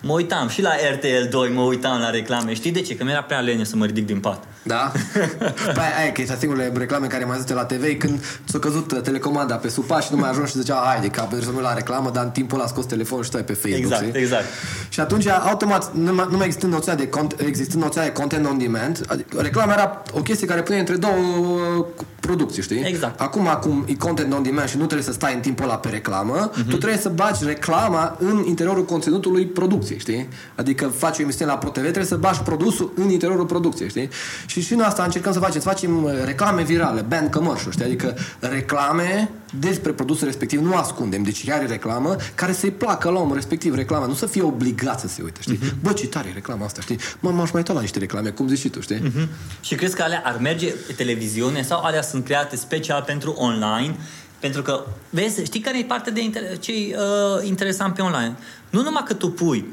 Mă uitam și la RTL 2, mă uitam la reclame. Știi de ce? Că mi-era prea lene să mă ridic din pat. Da? <laughs> Păi aia că e singurele reclame care mai zicea la TV e când ți-a căzut uh, telecomanda pe supaș și nu mai ajungi și zicea haide că trebuie să mă la reclamă, dar în timpul ăla a scos telefonul și stai pe Facebook. Exact, știi? exact. Și atunci, automat, nu mai, nu mai existând noția de, cont, existând noția de content on demand, adică reclama era o chestie care pune între două uh, producții, știi? Exact. Acum, acum e content on demand și nu trebuie să stai în timpul ăla pe reclamă, Mhm. tu trebuie să bagi reclama în interiorul conținutului producției, știi? Adică faci o emisiune la ProTV, trebuie să bagi produsul în interiorul producției, știi? Și și noi asta încercăm să facem, să facem uh, reclame virale, band commercial, știi? Adică reclame despre produsul respectiv, nu ascundem, deci chiar e reclamă care să-i placă la omul respectiv reclama, nu să fie obligat să se uite, știi? Mhm. Bă, ce tare e reclama asta, știi? Mă, m-aș mai uita la niște reclame, cum zici și tu, știi? Mhm. Și crezi că alea ar merge pe televiziune sau alea sunt create special pentru online? Pentru că, vezi, știi care e partea de inter- ce uh, interesant pe online? Nu numai că tu pui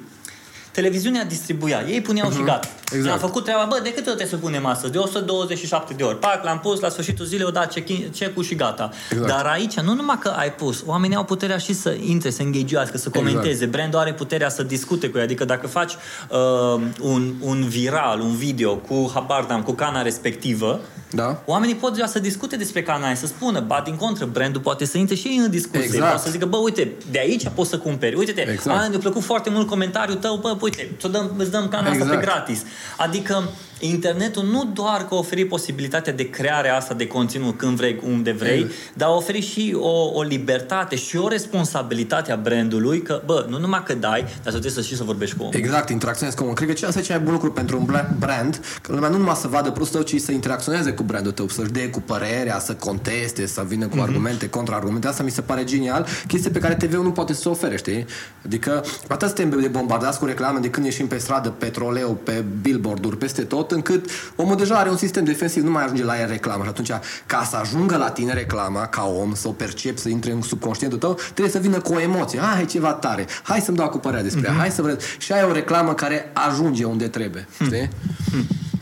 televiziunea distribuia, ei puneau și gata. Exact. Am făcut treaba, bă, de câte ori trebuie să punem asta? De 127 de ori. Pac, l-am pus, la sfârșitul zilei o dat check-in- check-ul și gata. Exact. Dar aici, nu numai că ai pus, oamenii au puterea și să intre, să engageuască, să comenteze. Exact. Brandul are puterea să discute cu ei. Adică dacă faci uh, un, un viral, un video cu, habar n-am, cu cana respectivă, Da? Oamenii pot deja să discute despre canale, să spună, ba din contră, brandul poate să intre și ei în discuție. Exact. Poate să zică, bă, uite, de aici poți să cumperi. Uite-te, Exact. exact. mi-a plăcut foarte mult comentariul tău, bă, uite, ți dăm, îți dăm cana asta Exact. pe gratis. Adică internetul nu doar că oferi posibilitatea de creare asta de conținut când vrei, unde vrei, Exact. dar oferi și o, o libertate și o responsabilitate a brandului că, bă, nu numai că dai, dar să trebuie să și să vorbești cu omul. Exact, interacționezi cu omul. Cred că ce asta e cel mai bun lucru pentru un bla- brand, că lumea nu numai să vadă prostul tău, ci să interacționeze cu brandul tău, să-și dea cu părerea, să conteste, să vină cu argumente, contraargumente. Asta mi se pare genial, chestie pe care TV-ul nu poate să o ofere, știi? Adică atât suntem de bombardați cu reclame de când ieșim pe stradă, petroleu, pe billboard-uri, peste tot, încât omul deja are un sistem defensiv, nu mai ajunge la el reclamă. Și atunci, ca să ajungă la tine reclama, ca om, să o percepi, să intre în subconștientul tău, trebuie să vină cu o emoție. Ah, e ceva tare. Hai să-mi dau cu părerea despre ea. Hai să văd. Și ai o reclamă care ajunge unde trebuie. Știi?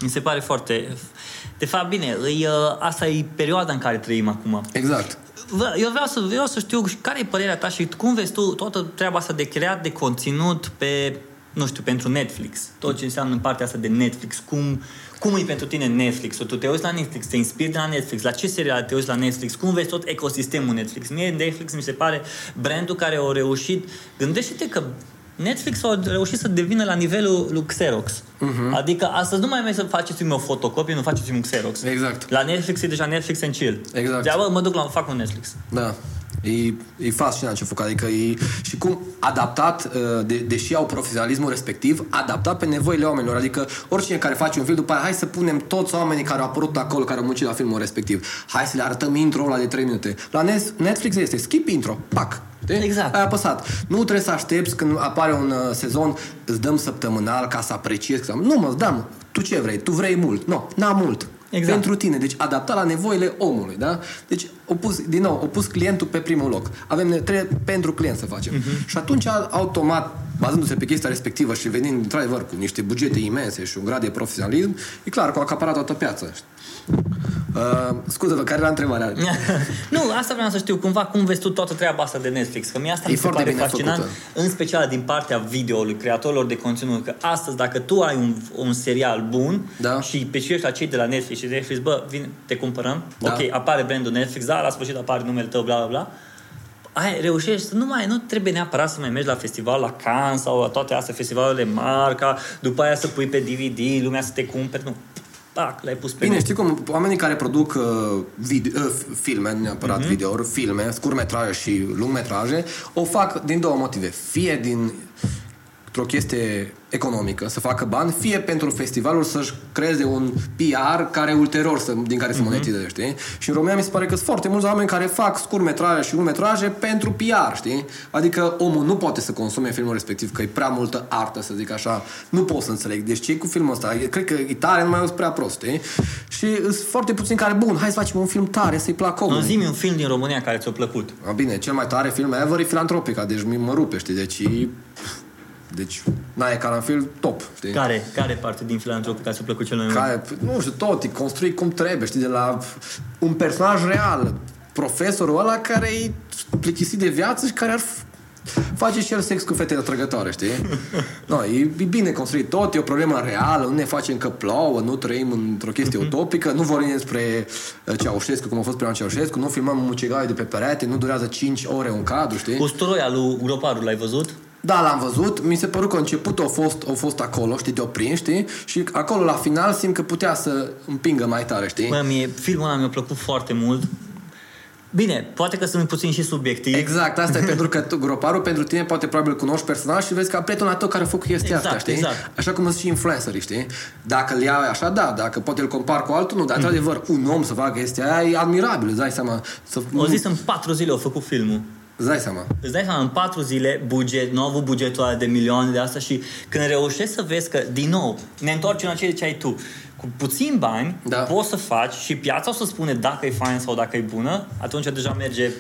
Mi se pare foarte... De fapt, bine, îi, uh, asta e perioada în care trăim acum. Exact. Vă- Eu vreau să, vreau să știu și care e părerea ta și cum vezi tu toată treaba asta de creat de conținut pe, nu știu, pentru Netflix. Tot ce înseamnă în partea asta de Netflix. Cum, cum e pentru tine Netflix-ul? Tu te uiți la Netflix, te inspiri de la Netflix. La ce serial te uiți la Netflix? Cum vezi tot ecosistemul Netflix? Mie Netflix mi se pare brandul care a reușit... Gândește-te că Netflix a reușit să devină la nivelul lui Xerox. Uh-huh. Adică astăzi nu mai mergi să faceți-mi o fotocopie, nu faceți-mi un Xerox. Exact. La Netflix e deja Netflix and chill. Exact. De bă, mă duc la fac un Netflix. Da. E, e fascinant ce făcut. Adică e, și cum adaptat, uh, de, deși au profesionalismul respectiv, adaptat pe nevoile oamenilor. Adică oricine care face un film, după aia, hai să punem toți oamenii care au apărut acolo, care au muncit la filmul respectiv. Hai să le arătăm intro ăla de 3 minute. La Nes- Netflix este skip intro, pac. Știi? Exact. Ai apăsat. Nu trebuie să aștepți când apare un uh, sezon, îți dăm săptămânal ca să apreciezi. Că- Nu mă, îți dăm. Tu ce vrei? Tu vrei mult. Nu, n-am mult. Exact. Pentru tine. Deci adaptat la nevoile omului, da? Deci o pus, din nou, o pus clientul pe primul loc. Avem ne- trebuie pentru client să facem. Mhm. Uh-huh. Și atunci automat bazându-se pe chestia respectivă și venind, într-adevăr, cu niște bugete imense și un grad de profesionalism, e clar că au acaparat toată piața. Uh, scuze-vă, care era întrebarea? <laughs> nu, asta vreau să știu, cumva, cum vezi tu toată treaba asta de Netflix? Că mie asta E mi se foarte pare bine fascinant, făcută. în special din partea videoului, creatorilor de conținut, că astăzi, dacă tu ai un, un serial bun Da. și pe și ăștia cei de la Netflix și de Netflix, bă, vine, te cumpărăm, Da. ok, apare brandul Netflix, da, la sfârșit apare numele tău, bla, bla, bla, ai, reușești să nu mai, nu trebuie neapărat să mai mergi la festival la Cannes sau la toate astea, festivalurile marca, după aia să pui pe DVD, lumea să te cumpere, nu. Pac, l-ai pus pe Bine, net. știi cum oamenii care produc uh, video, uh, filme, nu neapărat mm-hmm. video, filme, scurmetraje și lungmetraje, o fac din două motive. Fie din o chestie economică, să facă bani, fie pentru festivalul să-și creeze un PR care ulterior să, din care să monetizeze, știi? Și în România mi se pare că sunt foarte mulți oameni care fac scurmetraje și lungmetraje pentru PR, știi? Adică omul nu poate să consume filmul respectiv, că e prea multă artă, să zic așa. Nu pot să înțeleg. Deci ce cu filmul ăsta? E- Cred că e tare, numai eu sunt prea prost, știi? Și sunt foarte puțini care, bun, hai să facem un film tare, să-i placă În omului. zi un film din România care ți-a plăcut. A, bine, cel mai tare film ever e Filantropica, deci mi- mă rupe, știi? Deci e... Deci, Nae Caranfil, top, știi? Care, care parte din filantropica ți-a plăcut cel mai mult? Care, nu știu, tot, e construit cum trebuie, știi, de la un personaj real, profesorul ăla care e plictisit de viață și care ar f- face și el sex cu fetele atrăgătoare, știi? <laughs> no, e, e bine construit tot, e o problemă reală, nu ne facem că plouă, nu trăim într-o chestie utopică, nu vorbim despre uh, Ceaușescu, cum a fost prima Ceaușescu, nu filmăm mucigaie de pe perete, nu durează 5 ore un cadru, știi? Usturoia lui Groparu, l-ai văzut? Da, l-am văzut. Mi se păru că începutul a fost, a fost acolo, știi, te-o prins, știi? Și acolo, la final, simt că putea să împingă mai tare, știi? Bă, mie, filmul ăla mi-a plăcut foarte mult. Bine, poate că sunt puțin și subiectiv. Exact, asta e <laughs> pentru că tu, groparul pentru tine poate probabil cunoști personal și vezi că prietenul la tău care a făcut chestia Exact, asta, știi? exact. Așa cum sunt și influencerii, știi? Dacă îl ia așa, da, dacă poate îl compar cu altul, nu, dar Mm. într-adevăr, un om să facă chestia aia e admirabil, îți dai seama. Să, O zis în patru zile au făcut filmul. Îți dai seama. Îți dai seama, în patru zile, buget, nu au avut bugetul ăla de milioane de asta și când reușești să vezi că, din nou, ne întorcem la ce ai tu, cu puțin bani, Da. poți să faci și piața o să spune dacă e fain sau dacă e bună, atunci deja merge Ei,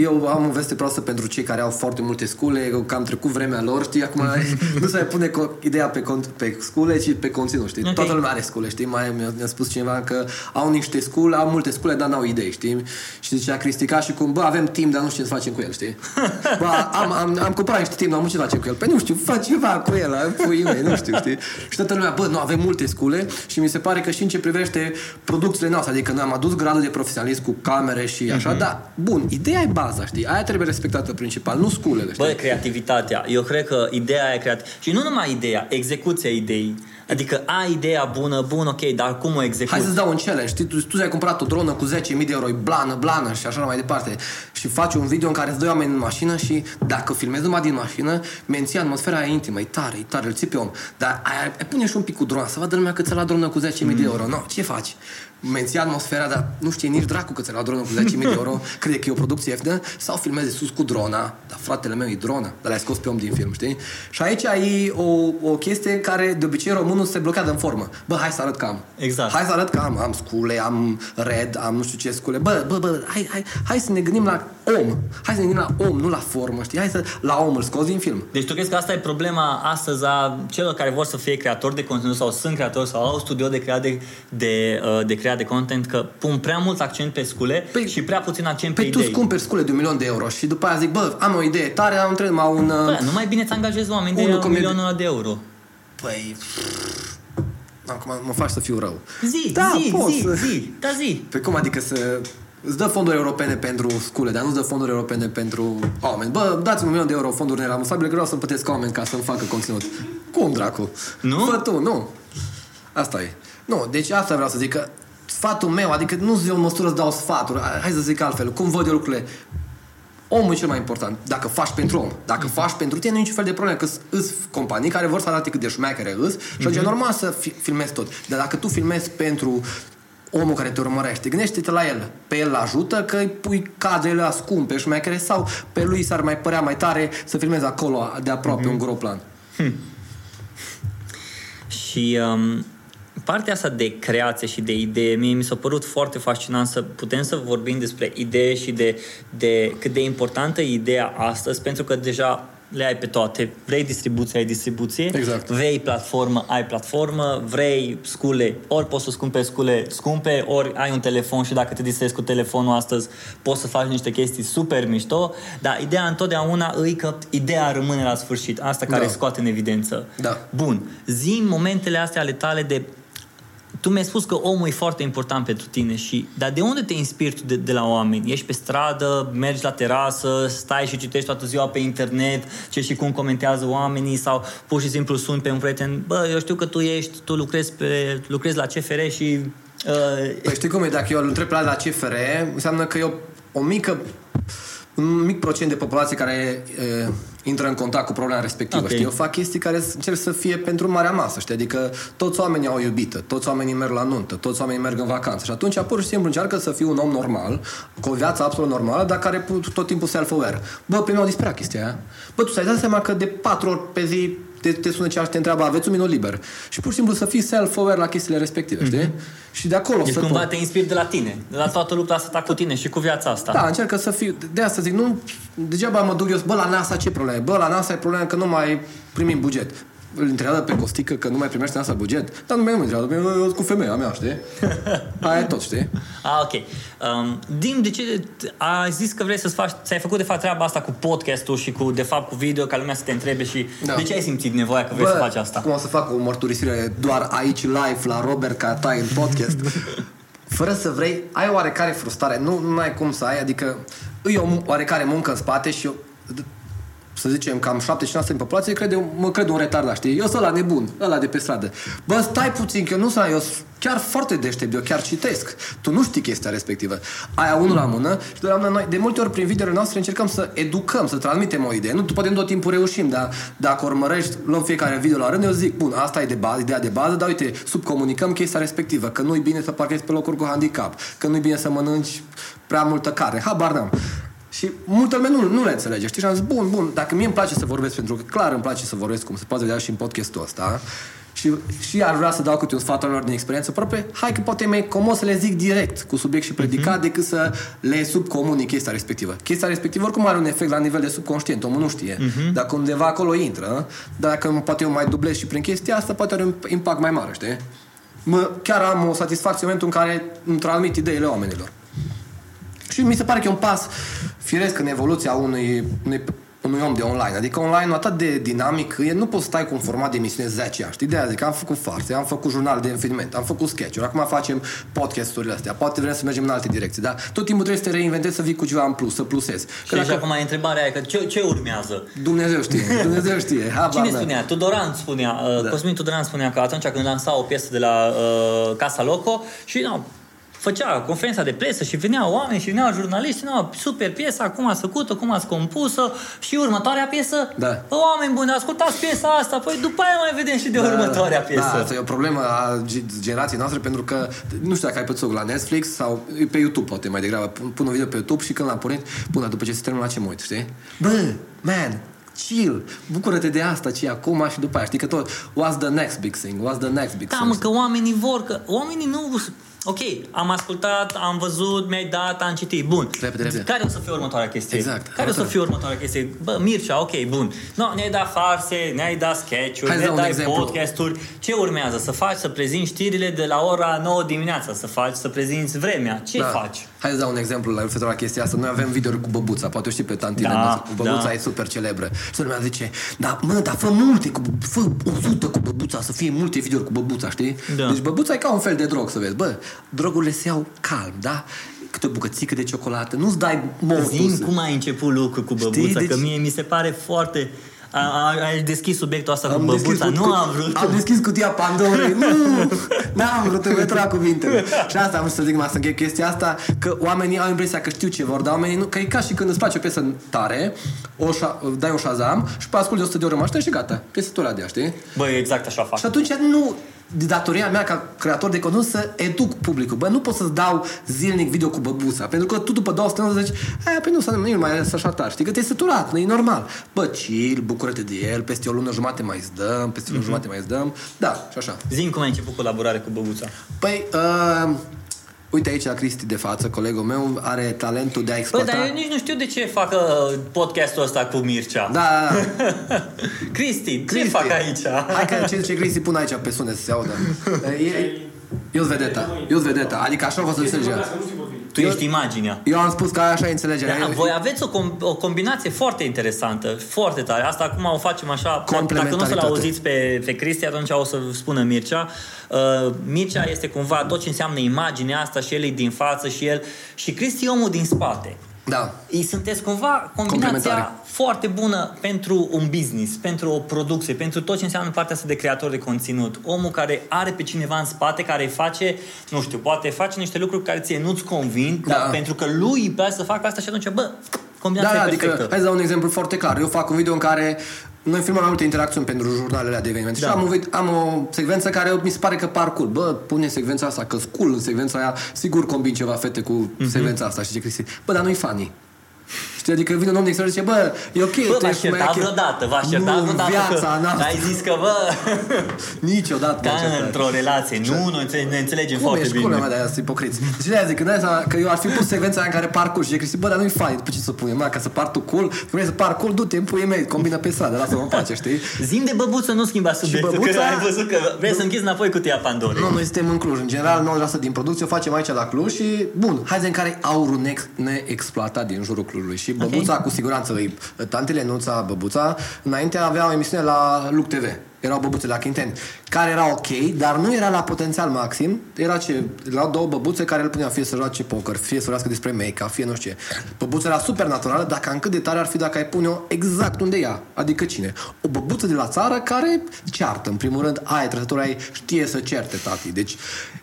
Eu am o veste proastă pentru cei care au foarte multe scule, că am trecut vremea lor, știi, acum <laughs> nu se mai pune co- ideea pe, cont, pe scule, ci pe conținut, știi? Ok. Toată lumea are scule, știi? Mai mi-a, mi-a spus cineva că au niște scule, au multe scule, dar n-au idei, știi? Și zicea Cristica și cum, bă, avem timp, dar nu știu ce să facem cu el, știi? <laughs> Bă, am, am, am cumpărat niște timp, dar nu știu ce să facem cu el. Păi nu știu, faci ceva cu el, pui mei, nu știu, știi? Și toată lumea, bă, nu, avem multe scule și mi se pare că și în ce privește producțiile noastre, adică noi am adus gradul de profesionalism cu camere și așa, da, bun, ideea e baza, știi? Aia trebuie respectată principal, nu sculele, știi? Bă, creativitatea. Eu cred că ideea e creat Și nu numai ideea, execuția ideii. Adică ai ideea bună, bun, ok, dar cum o execuți? Hai să-ți dau un challenge, știi? Tu, tu ți-ai cumpărat o dronă cu 10.000 de euro, e blană, blană și așa mai departe. Și faci un video în care îți doi oameni în mașină și dacă filmezi numai din mașină, menții atmosfera aia intimă, e tare, e tare, îl ții pe om. Dar ai, ai pune și un pic cu drona, să vadă lumea că ți-a luat dronă cu 10.000 de euro. No, ce faci? Menții atmosfera, dar nu știe nici dracu că ți-a luat dronă cu 10.000 de euro, <laughs> crede că e o producție ieftină, sau filmezi sus cu drona, dar fratele meu e drona, dar l-ai scos pe om din film, știi? Și aici e o, o chestie în care de obicei românul se blochează în formă. Bă, hai să arăt că am. Exact. Hai să arăt că am, am scule, am red, am nu știu ce scule. Bă, bă, bă, hai, hai, hai să ne gândim la om. Hai să ne gândim la om, nu la formă, știi? Hai să la om îl scoți din film. Deci tu crezi că asta e problema astăzi a celor care vor să fie creatori de conținut sau sunt creatori sau au studio de creat de, de, uh, de creat de content că pun prea mult accent pe scule Păi- și prea puțin accent pe Păi tu idei. îți cumperi scule de un milion de euro și după aia zic, bă, am o idee tare, dar nu trebuie numai un... Bă, uh, nu mai bine să angajezi oameni de Unul un cum e de- milionul ăla de euro. Păi... Acum mă faci să fiu rău. Zi, Da, zi, pot zi, să- zi, da zi. Păi cum adică să... Îți dă fonduri europene pentru scule, dar nu-ți dă fonduri europene pentru oameni. Bă, dați-mi un milion de euro fonduri nerambursabile, că vreau să-mi plătesc oameni ca să-mi facă conținut. Cum, dracu? Nu? Fă tu, nu. Asta e. Nu, deci asta vreau să zic că sfatul meu, adică nu eu în măsură să dau sfaturi, hai să zic altfel, cum văd eu lucrurile. Omul e cel mai important. Dacă faci pentru om, dacă faci pentru tine, nu e niciun fel de problemă, că îs companii care vor să arate cât de șmechere îs și atunci e normal să fi, filmezi tot. Dar dacă tu filmezi pentru omul care te urmărește, gândește-te la el. Pe el ajută că îi pui cadrele la scumpe, șmechere sau pe lui s-ar mai părea mai tare să filmezi acolo de aproape un gros plan. Și um, partea asta de creație și de idee, mie mi s-a părut foarte fascinant să putem să vorbim despre idee și de, de cât de importantă e ideea astăzi, pentru că deja le ai pe toate. Vrei distribuție, ai distribuție. Exact. Vrei platformă, ai platformă. Vrei scule, ori poți să scumpe scule scumpe, ori ai un telefon și dacă te distrezi cu telefonul astăzi, poți să faci niște chestii super mișto. Dar ideea întotdeauna îi că ideea rămâne la sfârșit. Asta care Da. scoate în evidență. Da. Bun. zi momentele astea ale tale de tu mi-ai spus că omul e foarte important pentru tine și dar de unde te inspiri tu de, de la oameni? Ești pe stradă, mergi la terasă, stai și citești toată ziua pe internet ce și cum comentează oamenii sau pur și simplu suni pe un prieten, bă, eu știu că tu ești, tu lucrezi, pe, lucrezi la CFR și uh, Păi știi cum e, dacă eu îl întreb pe ăla de la CFR, înseamnă că eu o mică un mic procent de populație care e, intră în contact cu problema respectivă, Ok. știi? Eu fac chestii care s- încerc să fie pentru marea masă, știi? Adică toți oamenii au o iubită, toți oamenii merg la nuntă, toți oamenii merg în vacanță și atunci pur și simplu încearcă să fii un om normal, cu o viață absolut normală, dar care pu- tot timpul self-aware. Bă, pe mine au disperat chestia aia. Bă, tu ți-ai dat seama că de patru ori pe zi te, te sună cineva și te întreabă, aveți un minut liber? Și pur și simplu să fii self-aware la chestiile respective, știi? Și de acolo deci să cumva te inspiri de la tine, de la toată lupta asta ta cu tine și cu viața asta. da, încearcă să fiu... De asta zic, nu... Degeaba mă duc eu, bă, la NASA ce probleme? Bă, la NASA e problema că nu mai primim buget. Îl întreabă pe Costică că nu mai primește NASA buget. Dar nu mai nu mă întreabă, eu eu sunt cu femeia mea, știi? <laughs> Aia e tot, știi? Ah, ok. Um, Dim, de ce ai zis că vrei să-ți faci, ți-ai făcut de fapt treaba asta cu podcastul și cu, de fapt, cu video, ca lumea să te întrebe și Da. de ce ai simțit nevoia că vrei să faci asta? cum o să fac o mărturisire doar aici live la Robert Catai în podcast, <laughs> fără să vrei, ai oarecare frustrare, nu, nu ai cum să ai, adică îi o mu- oarecare muncă în spate și eu, să zicem, cam 75% din populație crede, mă cred un retardat, știi? Eu sunt ăla nebun, ăla de pe stradă. Bă, stai puțin, că eu nu sunt, eu sunt chiar foarte deștept, eu chiar citesc. Tu nu știi chestia respectivă. Aia unul la mână și doi la mână noi, de multe ori prin videole noastre încercăm să educăm, să transmitem o idee. Nu, poate nu tot timpul reușim, dar dacă urmărești, luăm fiecare video la rând, eu zic, bun, asta e de bază, ideea de bază, dar uite, subcomunicăm chestia respectivă, că nu-i bine să parchezi pe locuri cu handicap, că nu-i bine să mănânci prea multă carne, habar n-am. Și multă lume nu, nu le înțelege, știi? Și am zis, bun, bun, dacă mie îmi place să vorbesc, pentru că clar îmi place să vorbesc, cum se poate vedea și în podcastul ăsta, și, și ar vrea să dau câte un sfat oamenilor din experiență proprie, hai că poate e mai comod să le zic direct, cu subiect și predicat, decât să le subcomunic chestia respectivă. Chestia respectivă oricum are un efect la nivel de subconștient, omul nu știe. Dacă undeva acolo intră, dacă poate eu mai dublez și prin chestia asta, poate are un impact mai mare, știi? Mă, chiar am o satisfacție în momentul în care îmi transmit ideile oamenilor. Și mi se pare că e un pas firesc în evoluția unui, unui, unui om de online. Adică online atât de dinamic, e, nu poți stai cu un format de emisiune 10 ani. Știi? De aia zic, am făcut farse, am făcut jurnal de infiniment, am făcut sketch-uri, acum facem podcast-urile astea. Poate vrem să mergem în alte direcții, dar tot timpul trebuie să te reinventezi, să vii cu ceva în plus, să plusezi. Și dacă... acum e întrebarea aia, că ce, ce urmează? Dumnezeu știe, <laughs> Dumnezeu știe. Habar Cine n-am. spunea? Tudoran spunea, uh, Da. Cosmin Tudoran spunea că atunci când lansa o piesă de la uh, Casa Loco și nu, făcea conferința de presă și veneau oameni și veneau jurnaliști, nu, super piesă, acum ați făcut-o, cum ați compus-o și următoarea piesă, Da. Bă, oameni buni, ascultați piesa asta, păi după aia mai vedem și de următoarea piesă. Da, asta e o problemă a ge- generației noastre pentru că nu știu dacă ai pățit la Netflix sau e pe YouTube poate mai degrabă. Pun pun un video pe YouTube și când l-am pornit, până după ce se termină la ce mă uit, știi? Bă, man, chill, bucură-te de asta ce e acum și după aia. Știi că tot, what's the next big thing, what's the next big Da, thing. mă, că oamenii vor, că oamenii nu... Ok, am ascultat, am văzut, mi-ai dat, am citit, bun. Repede, repede. Care o să fie următoarea chestie? Exact. Care o să Următoarea. fie următoarea chestie? Bă, Mircea, ok, bun. No, ne-ai dat farse, ne-ai dat sketch-uri, Hai să ne-ai dau un dat exemplu. podcasturi. Ce urmează? Să faci, să prezinți știrile de la ora 9 dimineața, să faci, să prezinți vremea. Ce faci? Hai să dau un exemplu la referitor la chestia asta. Noi avem videouri cu băbuța, poate o știi pe tantine. Da, băbuța da. e super celebră. Și lumea zice, da, mă, dar fă multe, cu, fă 100 cu băbuța, să fie multe videouri cu băbuța, știi? Da. Deci băbuța e ca un fel de drog, să vezi. Bă, drogurile se iau calm, da? Câte o bucățică de ciocolată, nu-ți dai Zim mortul. cum ai început lucru cu băbuța, Știi? că Deci- mie mi se pare foarte... A, a, ai deschis subiectul ăsta cu deschis băbuța, cut- nu cut- am vrut. Am deschis cutia Pandorei. <laughs> Nu! N-am vrut în metra cuvintele. Și asta am vrut să zic, mai să închei chestia asta, că oamenii au impresia că știu ce vor, dar oamenii nu, că e ca și când îți place o piesă tare, o șa, dai un Shazam și pe asculti 100 de ore mașină și gata. Piesă tu la dea, știi? Băi, exact așa fac. Și atunci nu de datoria mea ca creator de conținut să educ publicul. Bă, nu pot să-ți dau zilnic video cu băbuța, pentru că tu după două săptămâni zici, aia, pe nu, să nu mai să așa tare, știi că te-ai săturat, nu e normal. Bă, chill, bucură-te de el, peste o lună jumate mai îți dăm, peste o lună jumate mai îți dăm, da, și așa. Zim cum ai început colaborare cu băbuța. Păi, uh, Uite aici la Cristi de față, colegul meu, are talentul de a Bă, exploata... dar eu nici nu știu de ce fac uh, podcastul ăsta cu Mircea. Da, da, da. <laughs> Cristi, ce Cristi. fac aici? Hai că ce zice Cristi, pun aici pe sunet să se audă. <laughs> E- Eu sunt vedeta, eu sunt vedeta, adică așa vă să Este înțelegea. vorba, să nu fi vorbit. Tu ești imaginea. Eu am spus că așa e înțelegerea. Da, Eu- voi aveți o, com- o combinație foarte interesantă, foarte tare. Asta acum o facem așa. Dacă nu o să-l Complementaritate. auziți pe, pe Cristi, atunci o să spună Mircea. Uh, Mircea este cumva tot ce înseamnă imaginea asta și el e din față și el... Și Cristi e omul din spate. Da. Ei sunteți cumva combinația Complementare. foarte bună pentru un business, pentru o producție, pentru tot ce înseamnă partea asta de creator de conținut. Omul care are pe cineva în spate, care îi face, nu știu, poate face niște lucruri care ție nu-ți convin, Da. dar pentru că lui îi place să facă asta și atunci, bă, Da, combinația da, e adică, perfectă. hai să dau un exemplu foarte clar. Eu fac un video în care noi filmăm mai multe interacțiuni pentru jurnalele de evenimente. Da. Și am, un vid- am o secvență care mi se pare că par cool. Bă, pune secvența asta, că cool în secvența aia, sigur combin ceva fete cu Mhm. secvența asta. Și ce Cristi? Bă, dar nu-i funny. Știi, adică vine un om din exterior și zice, bă, e ok, Bă, tu v-aș ești mai certat ok. vreodată, v-aș certat Nu, în vreodată viața că noastră. ai zis că, bă, <laughs> Niciodată. ca m-am certat. într-o relație, nu, noi înțe- ne înțelegem Cum foarte ești, bine. cum mea de aia, sunt ipocriți. Deci de aia zic, că, de aia, că eu ar fi pus secvența aia în care par cool și zice Cristi, bă, dar nu-i fain, după ce să punem, mă, ca să par tu cool, vrei să par cool, du-te în puii mei, combină pe stradă, lasă-mă în pace, știi? Zim de băbuță, nu schimba subiectul, băbuța- că ai văzut că vrei să închizi înapoi cutia Pandorei. Nu, noi suntem în Cluj. În general, 9% din producție o facem aici la Cluj și, bun, hai să vedem care e aurul neex- neexploatat din jurul Clujului. Și Băbuța, cu siguranță, îi- tantele Nuța, Băbuța, înainte avea o emisiune la Luc TV. Erau băbuțe la Quinten, care era ok, dar nu era la potențial maxim. Era ce, erau două băbuțe care îl puneau fie să joace poker, fie să vorbească despre make-up, fie nu știu ce. Băbuța era super naturală, dacă în cât de tare ar fi dacă ai pune-o exact unde ea. Adică cine? O băbuță de la țară care ceartă. În primul rând, aia e trăsătura ei, știe să certe, tati. Deci,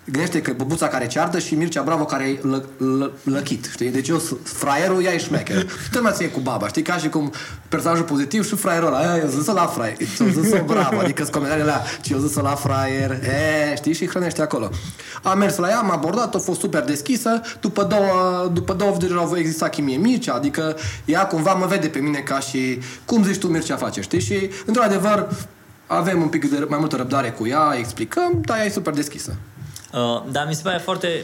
gândește că băbuța care ceartă și Mircea Bravo care e lă, lă, lăchit, știi? Deci eu sunt fraierul, ea e șmecher. Tu mai ție cu baba, știi? Ca și cum personajul pozitiv și fraierul ăla. Aia, eu zis la fraier, eu zis bravo, adică sunt comentariile alea, și eu zis la fraier, e, știi? Și hrănește acolo. Am mers la ea, am abordat, a fost super deschisă, după două, după două videouri au existat chimie Mircea, adică ea cumva mă vede pe mine ca și, cum zici tu Mircea face, știi? Și, într-adevăr, avem un pic de mai multă răbdare cu ea, explicăm, dar ea e super deschisă. Uh, dar mi se pare foarte,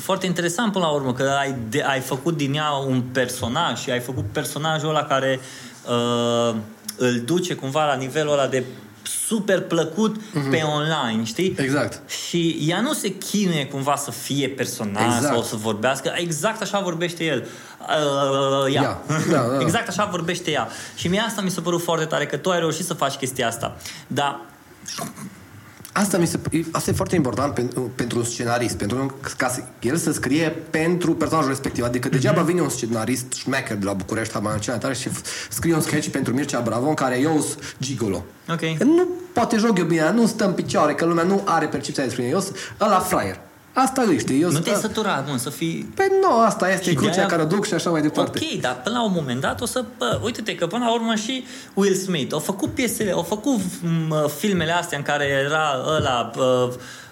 foarte interesant până la urmă că ai, de, ai făcut din ea un personaj și ai făcut personajul ăla care uh, îl duce cumva la nivelul ăla de super plăcut mm-hmm. pe online, știi? Exact. Și ea nu se chinuie cumva să fie personaj Exact. sau să vorbească, exact așa vorbește el. Uh, ea. Ea. Da, <laughs> da. exact așa vorbește ea. Și mie asta mi s-a părut foarte tare, că tu ai reușit să faci chestia asta. Dar Asta, mi se, asta e foarte important pentru, pentru un scenarist, pentru un, ca să, el să scrie pentru personajul respectiv. Adică degeaba vine un scenarist șmecher de la București, habar în tare, și f- scrie un sketch pentru Mircea Bravo în care eu sunt gigolo. Ok. Că nu poate joc eu bine, nu stă în picioare, că lumea nu are percepția despre mine. Eu sunt ăla fraier. Asta îi știi. Eu nu sunt- te-ai săturat, mă, să fii Păi nu, asta este Și crucea de-aia- care o duc și așa mai departe. Ok, dar până la un moment dat o să... Bă, uite-te că până la urmă și Will Smith au făcut piesele, au făcut m, filmele astea în care era ăla... Uh,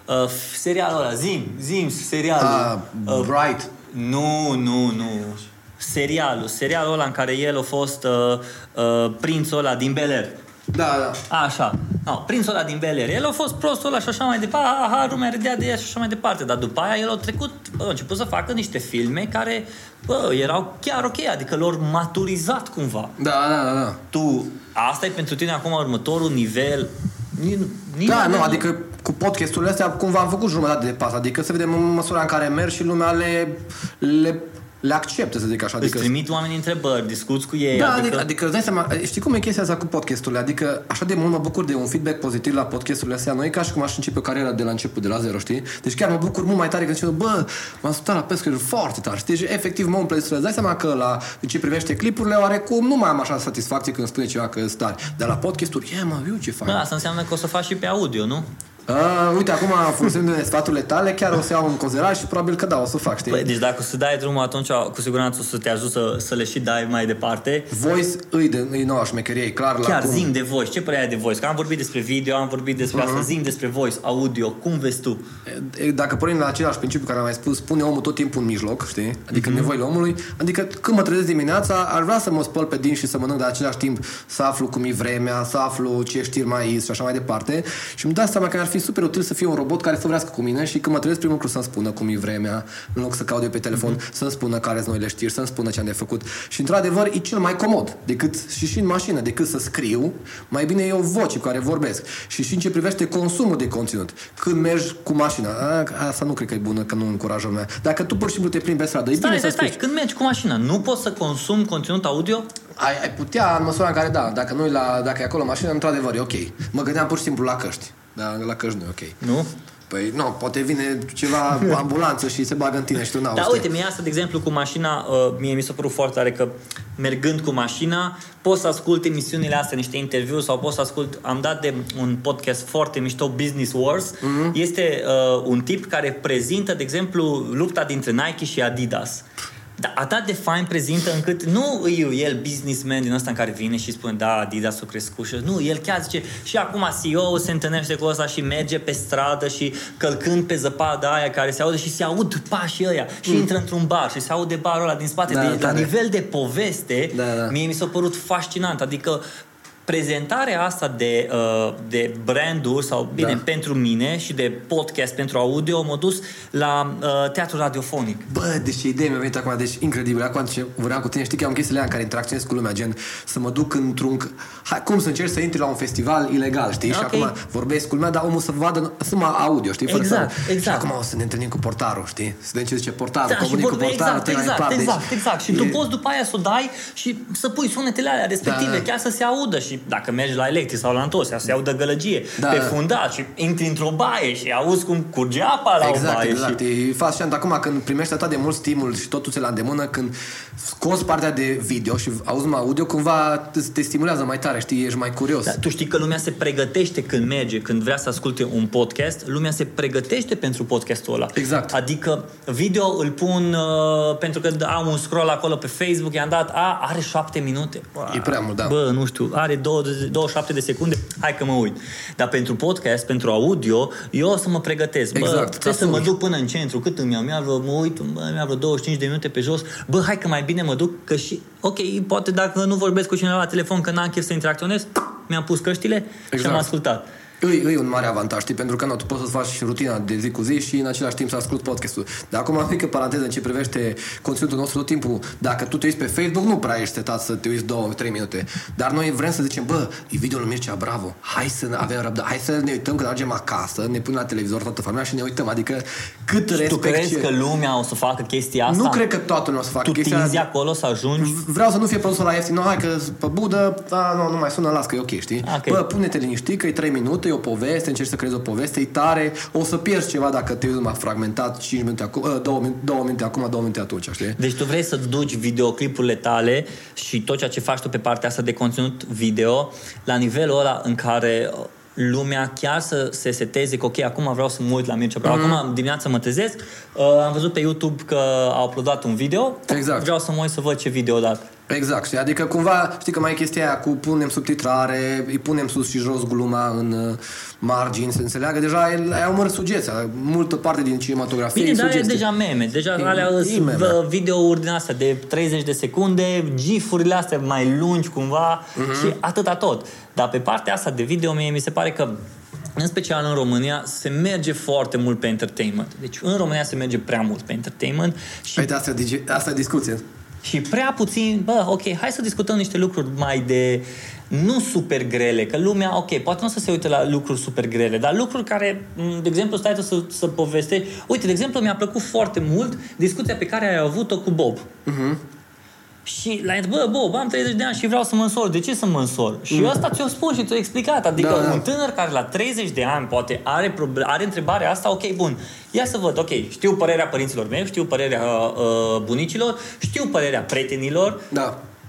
uh, serialul ăla, zim, zim, serialul. Ah, Uh, Bright. nu, nu, nu. Serialul, serialul ăla în care el a fost uh, uh, prințul ăla din Bel Air. Da, da. Așa. No, prințul ăla din Bel Air. El a fost prostul ăla și așa mai departe. Aha, lumea râdea de ea și așa mai departe. Dar după aia el a trecut, bă, a început să facă niște filme care, bă, erau chiar ok. Adică l-au maturizat cumva. Da, da, da, da. Tu, asta e pentru tine acum următorul nivel. Nici, nici Da, nu nu, adică cu podcasturile astea cumva am făcut jumătate de pas, adică să vedem în măsura în care merg și lumea le, le, le acceptă, să zic așa. Îți Adică, trimit oamenii întrebări, discuți cu ei. da, adică, adică, adică îți dai seama, știi cum e chestia asta cu podcasturile? Adică așa de mult mă bucur de un feedback pozitiv la podcasturile astea. Nu e ca și cum aș începe o carieră de la început, de la zero, știi? Deci chiar mă bucur mult mai tare când zic, bă, m-am ascultat la pescă foarte tare. Știi? Și efectiv mă umple să îți dai seama că la în ce privește clipurile, oarecum nu mai am așa satisfacție când spune ceva că sunt tare. Dar la podcasturi, e mă, eu ce fac. Bă, asta înseamnă că o să faci și pe audio, nu? Uh, uite, acum folosindu-ne <laughs> sfaturile tale, chiar o să iau în considerare și probabil că da, o să fac, știi? Păi, deci dacă o să dai drumul, atunci cu siguranță o să te ajut să, să le și dai mai departe. Voice îi, de, îi noua șmecherie, e clar la Chiar cum... zim de voice, ce părere ai de voice? Că am vorbit despre video, am vorbit despre Mhm. asta, zim despre voice, audio, cum vezi tu? E, Dacă pornim la același principiu care am mai spus, pune omul tot timpul în mijloc, știi? Adică Mhm. mm-hmm. nevoile omului. Adică când mă trezesc dimineața, ar vrea să mă spăl pe din și să mănânc de același timp, să aflu cum e vremea, să aflu ce știri mai sunt și așa mai departe. Și îmi dau seama că mi-ar fi fi super util să fie un robot care să vorbească cu mine și când mă trezesc primul lucru să-mi spună cum e vremea, în loc să caut eu pe telefon, mm-hmm. să-mi spună care sunt noile știri, să-mi spună ce am de făcut. Și într-adevăr e cel mai comod decât și și în mașină, decât să scriu, mai bine e o voce cu care vorbesc. Și și în ce privește consumul de conținut. Când mergi cu mașina, a, asta nu cred că e bună, că nu încurajă lumea. Dacă tu pur și simplu te plimbi pe stradă, e Stai, bine stai, să stai, spui. când mergi cu mașina, nu poți să consumi conținut audio? Ai, ai putea, în măsura în care da, dacă nu la, dacă e acolo mașină, într-adevăr, e ok. Mă gândeam pur și simplu la căști. Dar la căști nu e ok. Nu? Păi nu, poate vine ceva ambulanță și se bagă în tine și tu n-auzi. Da, uite, mie asta, de exemplu, cu mașina, uh, mie mi s-a părut foarte tare că mergând cu mașina, poți să ascult emisiunile astea, niște interviuri sau poți să ascult, am dat de un podcast foarte mișto, Business Wars, mm-hmm. este uh, un tip care prezintă, de exemplu, lupta dintre Nike și Adidas. Dar atât de fain prezintă încât nu e el businessman din ăsta în care vine și spune da, Adidas a crescut și nu, el chiar zice și acum CEO se întâlnește cu ăsta și merge pe stradă și călcând pe zăpada aia care se aude și se aud pașii ăia și mm. intră într-un bar și se aude barul ăla din spate. Da, de, la tare. nivel de poveste, Da, da. mie mi s-a părut fascinant. Adică prezentarea asta de, uh, de branduri sau, bine, Da. pentru mine și de podcast pentru audio m-a dus la uh, teatru radiofonic. Bă, deci idee mi-a venit acum, deci incredibil. Acum ce vreau cu tine, știi că am chestiile alea în care interacționez cu lumea, gen să mă duc într-un... Hai, cum să încerci să intri la un festival ilegal, știi? Și Ok. acum vorbesc cu lumea, dar omul să vadă să mă audio, știi? Fără Exact, să... exact. Și acum o să ne întâlnim cu portarul, știi? Să vedem ce zice portarul, Da, și comunic cu vorbe, portarul, exact, te mai exact, par, exact, deci, exact. Și e- tu poți după aia să o dai și să pui sunetele alea respective, Da. chiar să se audă. Și dacă mergi la electric sau la întos, să se audă gălăgie Da, pe da. fundat și intri într-o baie și auzi cum curge apa la o Exact, baie. exact. Și... E fascinant. Acum când primești atât de mult stimul și totul ți la îndemână, când scoți partea de video și auzi mai audio, cumva te, te stimulează mai tare, știi? Ești mai curios. Da, tu știi că lumea se pregătește când merge, când vrea să asculte un podcast, lumea se pregătește pentru podcastul ăla. Exact. Adică video îl pun uh, pentru că am un scroll acolo pe Facebook, i-am dat, a, are șapte minute. E prea mult, da. Bă, nu știu, are 20, 27 de secunde, hai că mă uit. Dar pentru podcast, pentru audio, eu o să mă pregătesc. Bă, Exact, trebuie ca să mă să duc până în centru, cât îmi iau? Mi-a vreo, mă uit, bă, mi-a vreo 25 de minute pe jos. Bă, hai că mai bine mă duc, că și, ok, poate dacă nu vorbesc cu cineva la telefon, că n-am chef să interacționez, mi-am pus căștile și Exact. am ascultat. Îi, îi un mare avantaj, știi? Pentru că nu, tu poți să-ți faci rutina de zi cu zi și în același timp să ascult podcastul. Dar acum, o <laughs> mică paranteză în ce privește conținutul nostru tot timpul. Dacă tu te uiți pe Facebook, nu prea ești setat să te uiți 2-3 minute. Dar noi vrem să zicem, bă, e video lui Mircea, bravo, hai să avem răbdare, hai să ne uităm când ajungem acasă, ne punem la televizor toată familia și ne uităm. Adică cât Tu respect crezi ce- că lumea o să facă chestia asta? Nu cred că toată lumea o să facă Tu chestia tinzi acolo să ajungi Vreau să nu fie produsul la ieftin, nu, hai că pe budă, da, nu, nu mai sună, las că e ok, știi? Ok. Bă, pune-te liniștit că e 3 minute, e o poveste, încerci să creezi o poveste, e tare, o să pierzi ceva dacă te uiți numai fragmentat 5 minute acum, 2 minute, 2 minute acum, 2 minute atunci, știi? Deci tu vrei să duci videoclipurile tale și tot ceea ce faci tu pe partea asta de conținut video la nivelul ăla în care uh, lumea chiar să se seteze că ok, acum vreau să mă uit la Mircea Bravo. Mhm. Acum dimineața mă trezesc, uh, am văzut pe YouTube că au uploadat un video, Exact. vreau să mă uit să văd ce video dat. Exact, știi? Adică cumva, știi că mai e chestia aia cu punem subtitrare, îi punem sus și jos gluma în uh, margini, să înțeleagă, deja e- ai omorât sugestia, multă parte din cinematografie Bine, e dar e sugestie. deja meme. Deja E- alea e sunt meme. v- videouri din astea de 30 de secunde, gifurile astea mai lungi cumva Mhm. și atâta tot. Dar pe partea asta de video, mie mi se pare că în special în România se merge foarte mult pe entertainment. Deci în România se merge prea mult pe entertainment și Uite, asta, e digi- asta e discuție. și prea puțin, bă, ok, hai să discutăm niște lucruri mai de nu super grele, că lumea, ok, poate nu o să se uite la lucruri super grele, dar lucruri care, m, de exemplu, stai tu să, să povestești. Uite, de exemplu, mi-a plăcut foarte mult discuția pe care ai avut-o cu Bob. Și la bă, Bob, am 30 de ani și vreau să mă însor. De ce să mă însor? Și asta ți-o spun și ți-o explicat. Adică Da, da. un tânăr care la 30 de ani poate are, proble- are întrebarea asta, ok, bun, ia să văd, ok, știu părerea părinților mei, știu părerea uh, bunicilor, știu părerea prietenilor, Da.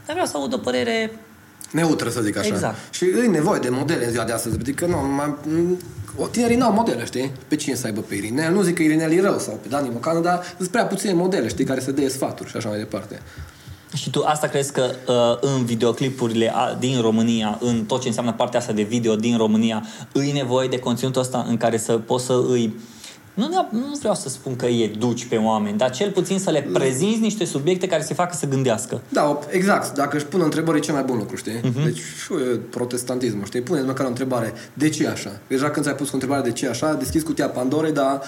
dar vreau să aud o părere... Neutră, să zic așa. Exact. Și e nevoie de modele în ziua de astăzi. Adică nu, mai, o, tinerii n-au modele, știi? Pe cine să aibă pe Irinel? Nu zic că Irinel e rău sau pe Dani Mocanu, dar sunt prea puține modele, știi, care să dea sfaturi și așa mai departe. Și tu asta crezi că uh, în videoclipurile a, din România, în tot ce înseamnă partea asta de video din România, îi nevoie de conținutul ăsta în care să poți să îi nu, neap- nu vreau să spun că îi educi pe oameni, dar cel puțin să le prezinți niște subiecte care să facă să gândească. Da, exact. Dacă își pun întrebări, e cel mai bun lucru, știi? Mhm. Uh-huh. Deci și e protestantismul, știi? Puneți măcar o întrebare. De ce e așa? Deja când ți-ai pus o întrebare de ce e așa, deschizi cutia Pandorei, dar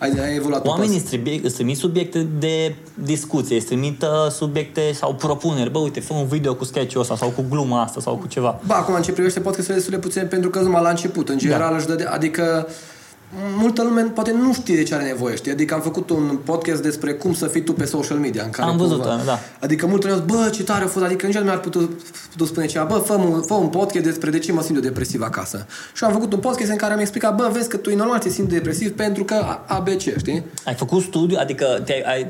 ai, ai evoluat Oamenii pe îți, trebuie, îți trimit subiecte de discuție, îți trimit uh, subiecte sau propuneri. Bă, uite, fă un video cu sketch-ul ăsta sau cu gluma asta sau cu ceva. Ba, acum în ce privește podcasturile destul de puțin pentru că sunt numai la început. În general Da. își dă de, adică multă lume poate nu știe de ce are nevoie, știi? Adică am făcut un podcast despre cum să fii tu pe social media. În care Am văzut, cumva- da. Adică multă lume a zis, bă, ce tare a fost, adică nici nu mi-ar putut, putut spune ceva, bă, fă un, fă un podcast despre de ce mă simt eu depresiv acasă. Și am făcut un podcast în care am explicat, bă, vezi că tu e normal să te simți depresiv pentru că A- ABC, știi? Ai făcut studiu, adică te-ai, ai,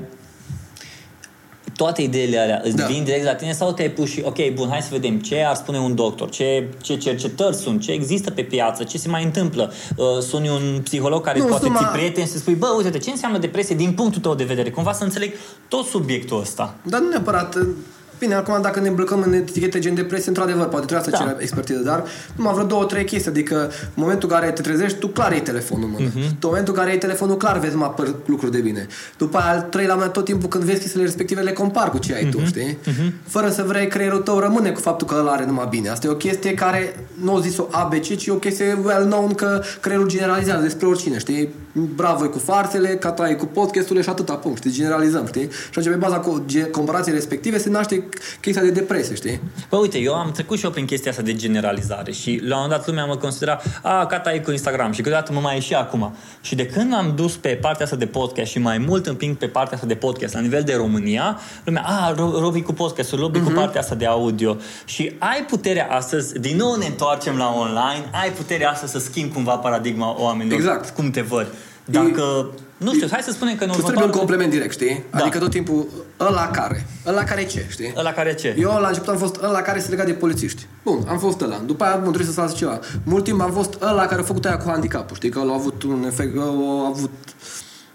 toate ideile alea îți Da. da. vin direct la tine sau te-ai pus și, ok, bun, hai să vedem ce ar spune un doctor, ce, ce cercetări sunt, ce există pe piață, ce se mai întâmplă. Uh, suni un psiholog care Nu, poate sunt ți numai- prieten și să spui, bă, uite, ce înseamnă depresie din punctul tău de vedere? Cumva să înțeleg tot subiectul ăsta. Dar nu neapărat... Bine, acum dacă ne îmbrăcăm în etichete gen depresie, într-adevăr, poate trebuie să Da. cerem expertiză, dar numai vreo două, trei chestii. Adică, în momentul în care te trezești, tu clar iei telefonul în mână. Mhm. Uh-huh. În momentul în care iei telefonul, clar vezi mai apăr lucruri de bine. După aia, al treilea mână, tot timpul când vezi chestiile respective, le compar cu ce ai Mhm. tu, știi? Uh-huh. Fără să vrei, creierul tău rămâne cu faptul că ăla are numai bine. Asta e o chestie care nu o zis-o ABC, ci o chestie well known că creierul generalizează despre oricine, știi? Bravo e cu farțele, cata e cu podcasturile și atâta punct, știi? Generalizăm, știi? Și atunci, pe baza co- ge- comparației respective, se naște chestia de depresie, știi? Bă, uite, eu am trecut și eu prin chestia asta de generalizare și la un moment dat lumea mă considera, a, gata, e cu Instagram și câteodată mă mai ieși acum. Și de când am dus pe partea asta de podcast și mai mult împing pe partea asta de podcast la nivel de România, lumea, a, Ro- Robi cu podcastul, Robi Mhm. cu partea asta de audio. Și ai puterea astăzi, din nou ne întoarcem la online, ai puterea asta să schimbi cumva paradigma oamenilor. Exact. Cum te văd. Dacă, nu știu, hai să spunem că în Tu trebuie un următoarele... complement direct, știi? Da. Adică tot timpul ăla care. Ăla care ce, știi? Ăla care ce? Eu la început am fost ăla care se lega de polițiști. Bun, am fost ăla. După aia, bun, trebuie să fac ceva. Mult timp am fost ăla care a făcut aia cu handicapul, știi? Că l-a avut un efect, a avut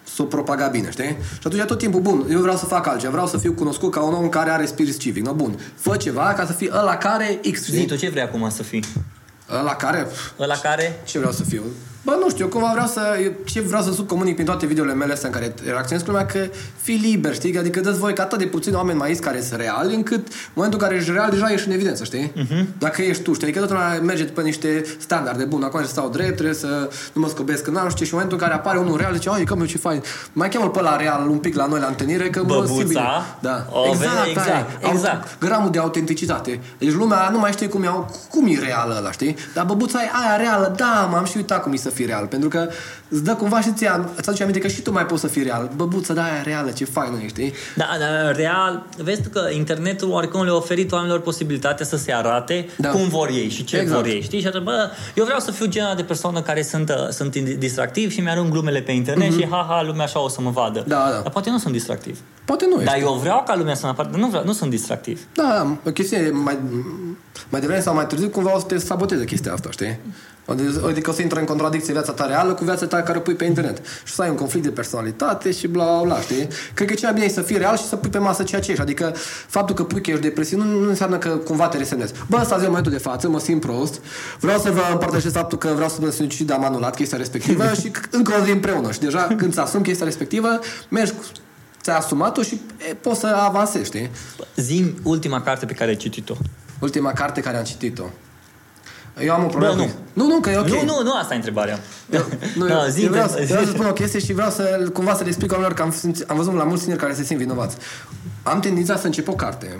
să o propaga bine, știi? Și atunci tot timpul, bun, eu vreau să fac altceva, vreau să fiu cunoscut ca un om care are spirit civic. No, bun, fă ceva ca să fii ăla care X, Zi știi? tu ce vrei acum să fii? Ăla care, Ăla care... ce vreau să fiu? Bă, nu știu, cumva vreau să... eu Ce vreau să subcomunic prin toate videole mele astea în care reacționez cu lumea, că fii liber, știi? Adică dă voi că atât de puțini oameni mai ești care sunt reali, încât în momentul în care ești real, deja ești în evidență, știi? Uh-huh. Dacă ești tu, știi? Adică toată lumea merge pe niște standarde. Bun, acum trebuie să stau drept, trebuie să nu mă scobesc în nu știu ce, și în momentul în care apare unul real, zice, ai, că ce fain. Mai cheamă pe la real un pic la noi la întâlnire, că mă Băbuța. simt bine. Da. O, exact, vede, exact, aia. exact. Gramul de autenticitate. Deci lumea nu mai știe cum, e, cum e reală ăla, știi? Dar băbuța e aia reală, da, m-am și uitat cum e să fii real. Pentru că îți dă cumva și ție, îți aduce aminte că și tu mai poți să fii real. Băbuța, da, aia reală, ce faină ești, știi? Da, dar real, vezi tu că internetul oricum le-a oferit oamenilor posibilitatea să se arate Da. cum vor ei și ce Exact. vor ei, știi? Și atunci, bă, eu vreau să fiu genul de persoană care sunt, uh, sunt distractiv și mi-arunc glumele pe internet și ha-ha, lumea așa o să mă vadă. Mhm. Da, da. Dar poate nu sunt distractiv. Poate nu ești. Dar eu vreau ca lumea să mă apară, nu, vreau, nu sunt distractiv. Da, da, o chestie mai, mai devreme sau mai târziu cumva o să te saboteze chestia asta, știi? Adică o să intră în contradicție viața ta reală cu viața ta care o pui pe internet. Și să ai un conflict de personalitate și bla bla bla, știi? Cred că cel mai bine e să fii real și să pui pe masă ceea ce ești. Adică faptul că pui că ești depresiv nu, nu înseamnă că cumva te resemnezi. Bă, asta zi în momentul de față, mă simt prost, vreau să vă împărtășesc faptul că vreau să mă suicid, am anulat chestia respectivă <laughs> și încă o zi împreună. Și deja când ți asumi chestia respectivă, mergi cu ți-ai asumat-o și e, poți să avansezi, știi? Zim ultima carte pe care ai citit-o. Ultima carte care am citit-o. Eu am o problemă. Bă, cu- Nu, nu, că e ok. Nu, nu, nu asta e întrebarea. Eu, <laughs> nu, Da, eu, zi, eu vreau, zi. să, vreau să <laughs> spun o chestie și vreau să cumva să le explic oamenilor că am, simț- am văzut la mulți tineri care se simt vinovați. Am tendința să încep o carte.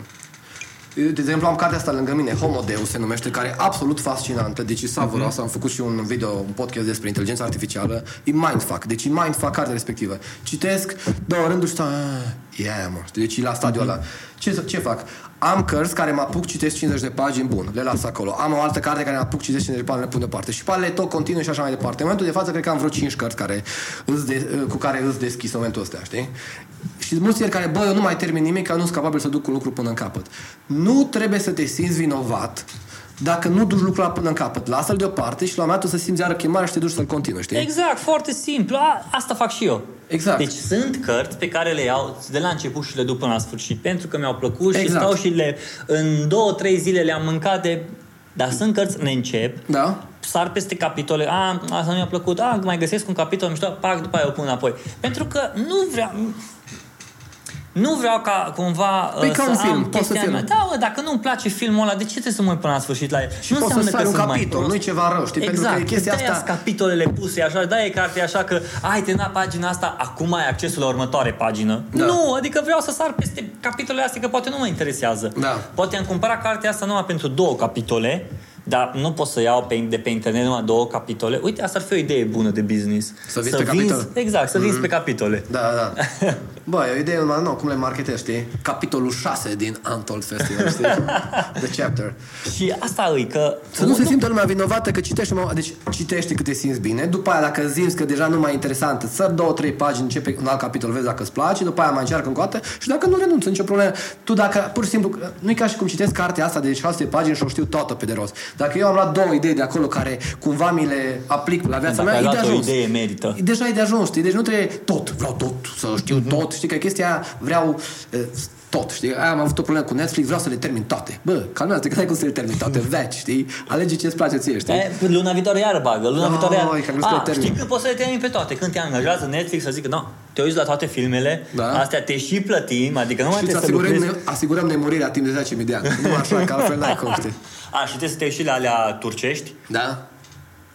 Eu, De exemplu, am cartea asta lângă mine, Homo Deus se numește, care e absolut fascinantă, deci e savuroasă. Am făcut și un video, un podcast despre inteligența artificială. E mindfuck, deci e mindfuck cartea respectivă. Citesc, două rânduri și stau, "Ah, yeah, mă, știi, deci e la stadiul ăla. Ce, ce fac? Am cărți care mă apuc, citesc 50 de pagini, bun, le las acolo. Am o altă carte care mă apuc, citesc 50 de pagini, le pun deoparte. Și pe ale tot continuu și așa mai departe. În momentul de față, cred că am vreo 5 cărți care îți de, cu care îți deschis în momentul ăsta, știi? Și mulți tineri care, bă, eu nu mai termin nimic, că nu sunt capabil să duc un lucru până în capăt. Nu trebuie să te simți vinovat dacă nu duci lucrul ăla până în capăt. Lasă-l deoparte și la un moment dat o să simți iară chemarea și te duci să-l continui, știi? Exact, foarte simplu. A, asta fac și eu. Exact. Deci sunt cărți pe care le iau de la început și le duc până la sfârșit, pentru că mi-au plăcut și Exact. stau și le, în două, trei zile le-am mâncat de... Dar sunt cărți, le încep, Da? sar peste capitole, a, asta nu mi-a plăcut, a, mai găsesc un capitol mișto, pac, după aia o pun înapoi. Pentru că nu vreau, nu vreau ca cumva Păi uh, ca să un film, am poți să chestia fie mea. un- Da, mă, dacă nu-mi place filmul ăla, de ce trebuie să mă uit până la sfârșit la el? Și nu poți să înseamnă sari un sunt mai capitol, prost. nu-i ceva rău, știi? Pentru Exact, că chestia de-aia asta... sunt capitolele puse așa, da e carte așa că ai terminat pagina asta, acum ai accesul la următoare pagină. Da. Nu, adică vreau să sar peste capitolele astea că poate nu mă interesează. Da. Poate am cumpărat cartea asta numai pentru două capitole, dar nu pot să iau pe, de pe internet numai două capitole. Uite, asta ar fi o idee bună de business. Să vinzi pe capitol. Exact, să vinzi pe capitole. Da, da. <laughs> Bă, e o idee numai nouă, cum le marketezi, știi? Capitolul 6 din Untold Festival, știi? <laughs> The chapter. Și asta e că... Să nu se simtă lumea vinovată că citește, mă, deci citește cât te simți bine, după aia dacă simți că deja nu mai e interesant, îți sări două, trei pagini, începe un alt capitol, vezi dacă îți place, după aia mai încearcă încă o dată și dacă nu renunță, nicio problemă. Tu dacă, pur și simplu, nu e ca și cum citesc cartea asta de 600 pagini și o știu toată pe de rost. Dacă eu am luat două idei de acolo care cumva mi le aplic la viața Dacă ai mea, e de luat o ajuns. idee, merită. Deja e de ajuns, știi? Deci nu trebuie tot, vreau tot, să știu Mhm. tot, știi că chestia aia vreau eh, tot, știi? Aia am avut o problemă cu Netflix, vreau să le termin toate. Bă, calmează-te, că n-ai cum să le termin toate, veci, știi? Alege ce îți place ție, știi? E, luna viitoare iară bagă, luna Ai, viitoare iară. că nu știu A, că termin. știi că poți să le termini pe toate. Când te angajează Netflix să zică, no, te uiți la toate filmele, Da. astea te și plătim, adică nu mai Și îți trebuie să asigurăm, lucrezi. ne, asigurăm nemurirea timp de 10.000 de ani. Nu așa, că altfel n-ai cum, știi? <laughs> A, și trebuie să te uiți și la alea turcești. Da?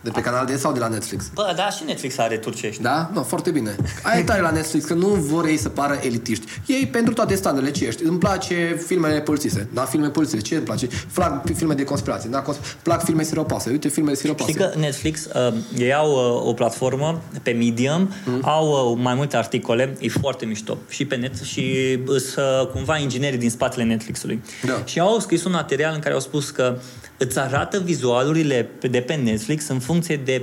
De pe canal de sau de la Netflix? Bă, da, și Netflix are turcești. Da? Nu, foarte bine. Aia e tare la Netflix, că nu vor ei să pară elitiști. Ei, pentru toate standardele ce ești. Îmi place filmele polițiste. Da, filme polițiste. Ce îmi place? Plac filme de conspirație. Da, cons- plac filme siropoase. Uite, filme siropoase. Știi că Netflix, uh, ei au uh, o platformă pe Medium, Mhm. mm. au uh, mai multe articole, e foarte mișto. Și pe net și sunt uh, cumva inginerii din spatele Netflixului. Da. Și au scris un material în care au spus că îți arată vizualurile pe- de pe Netflix în funcție de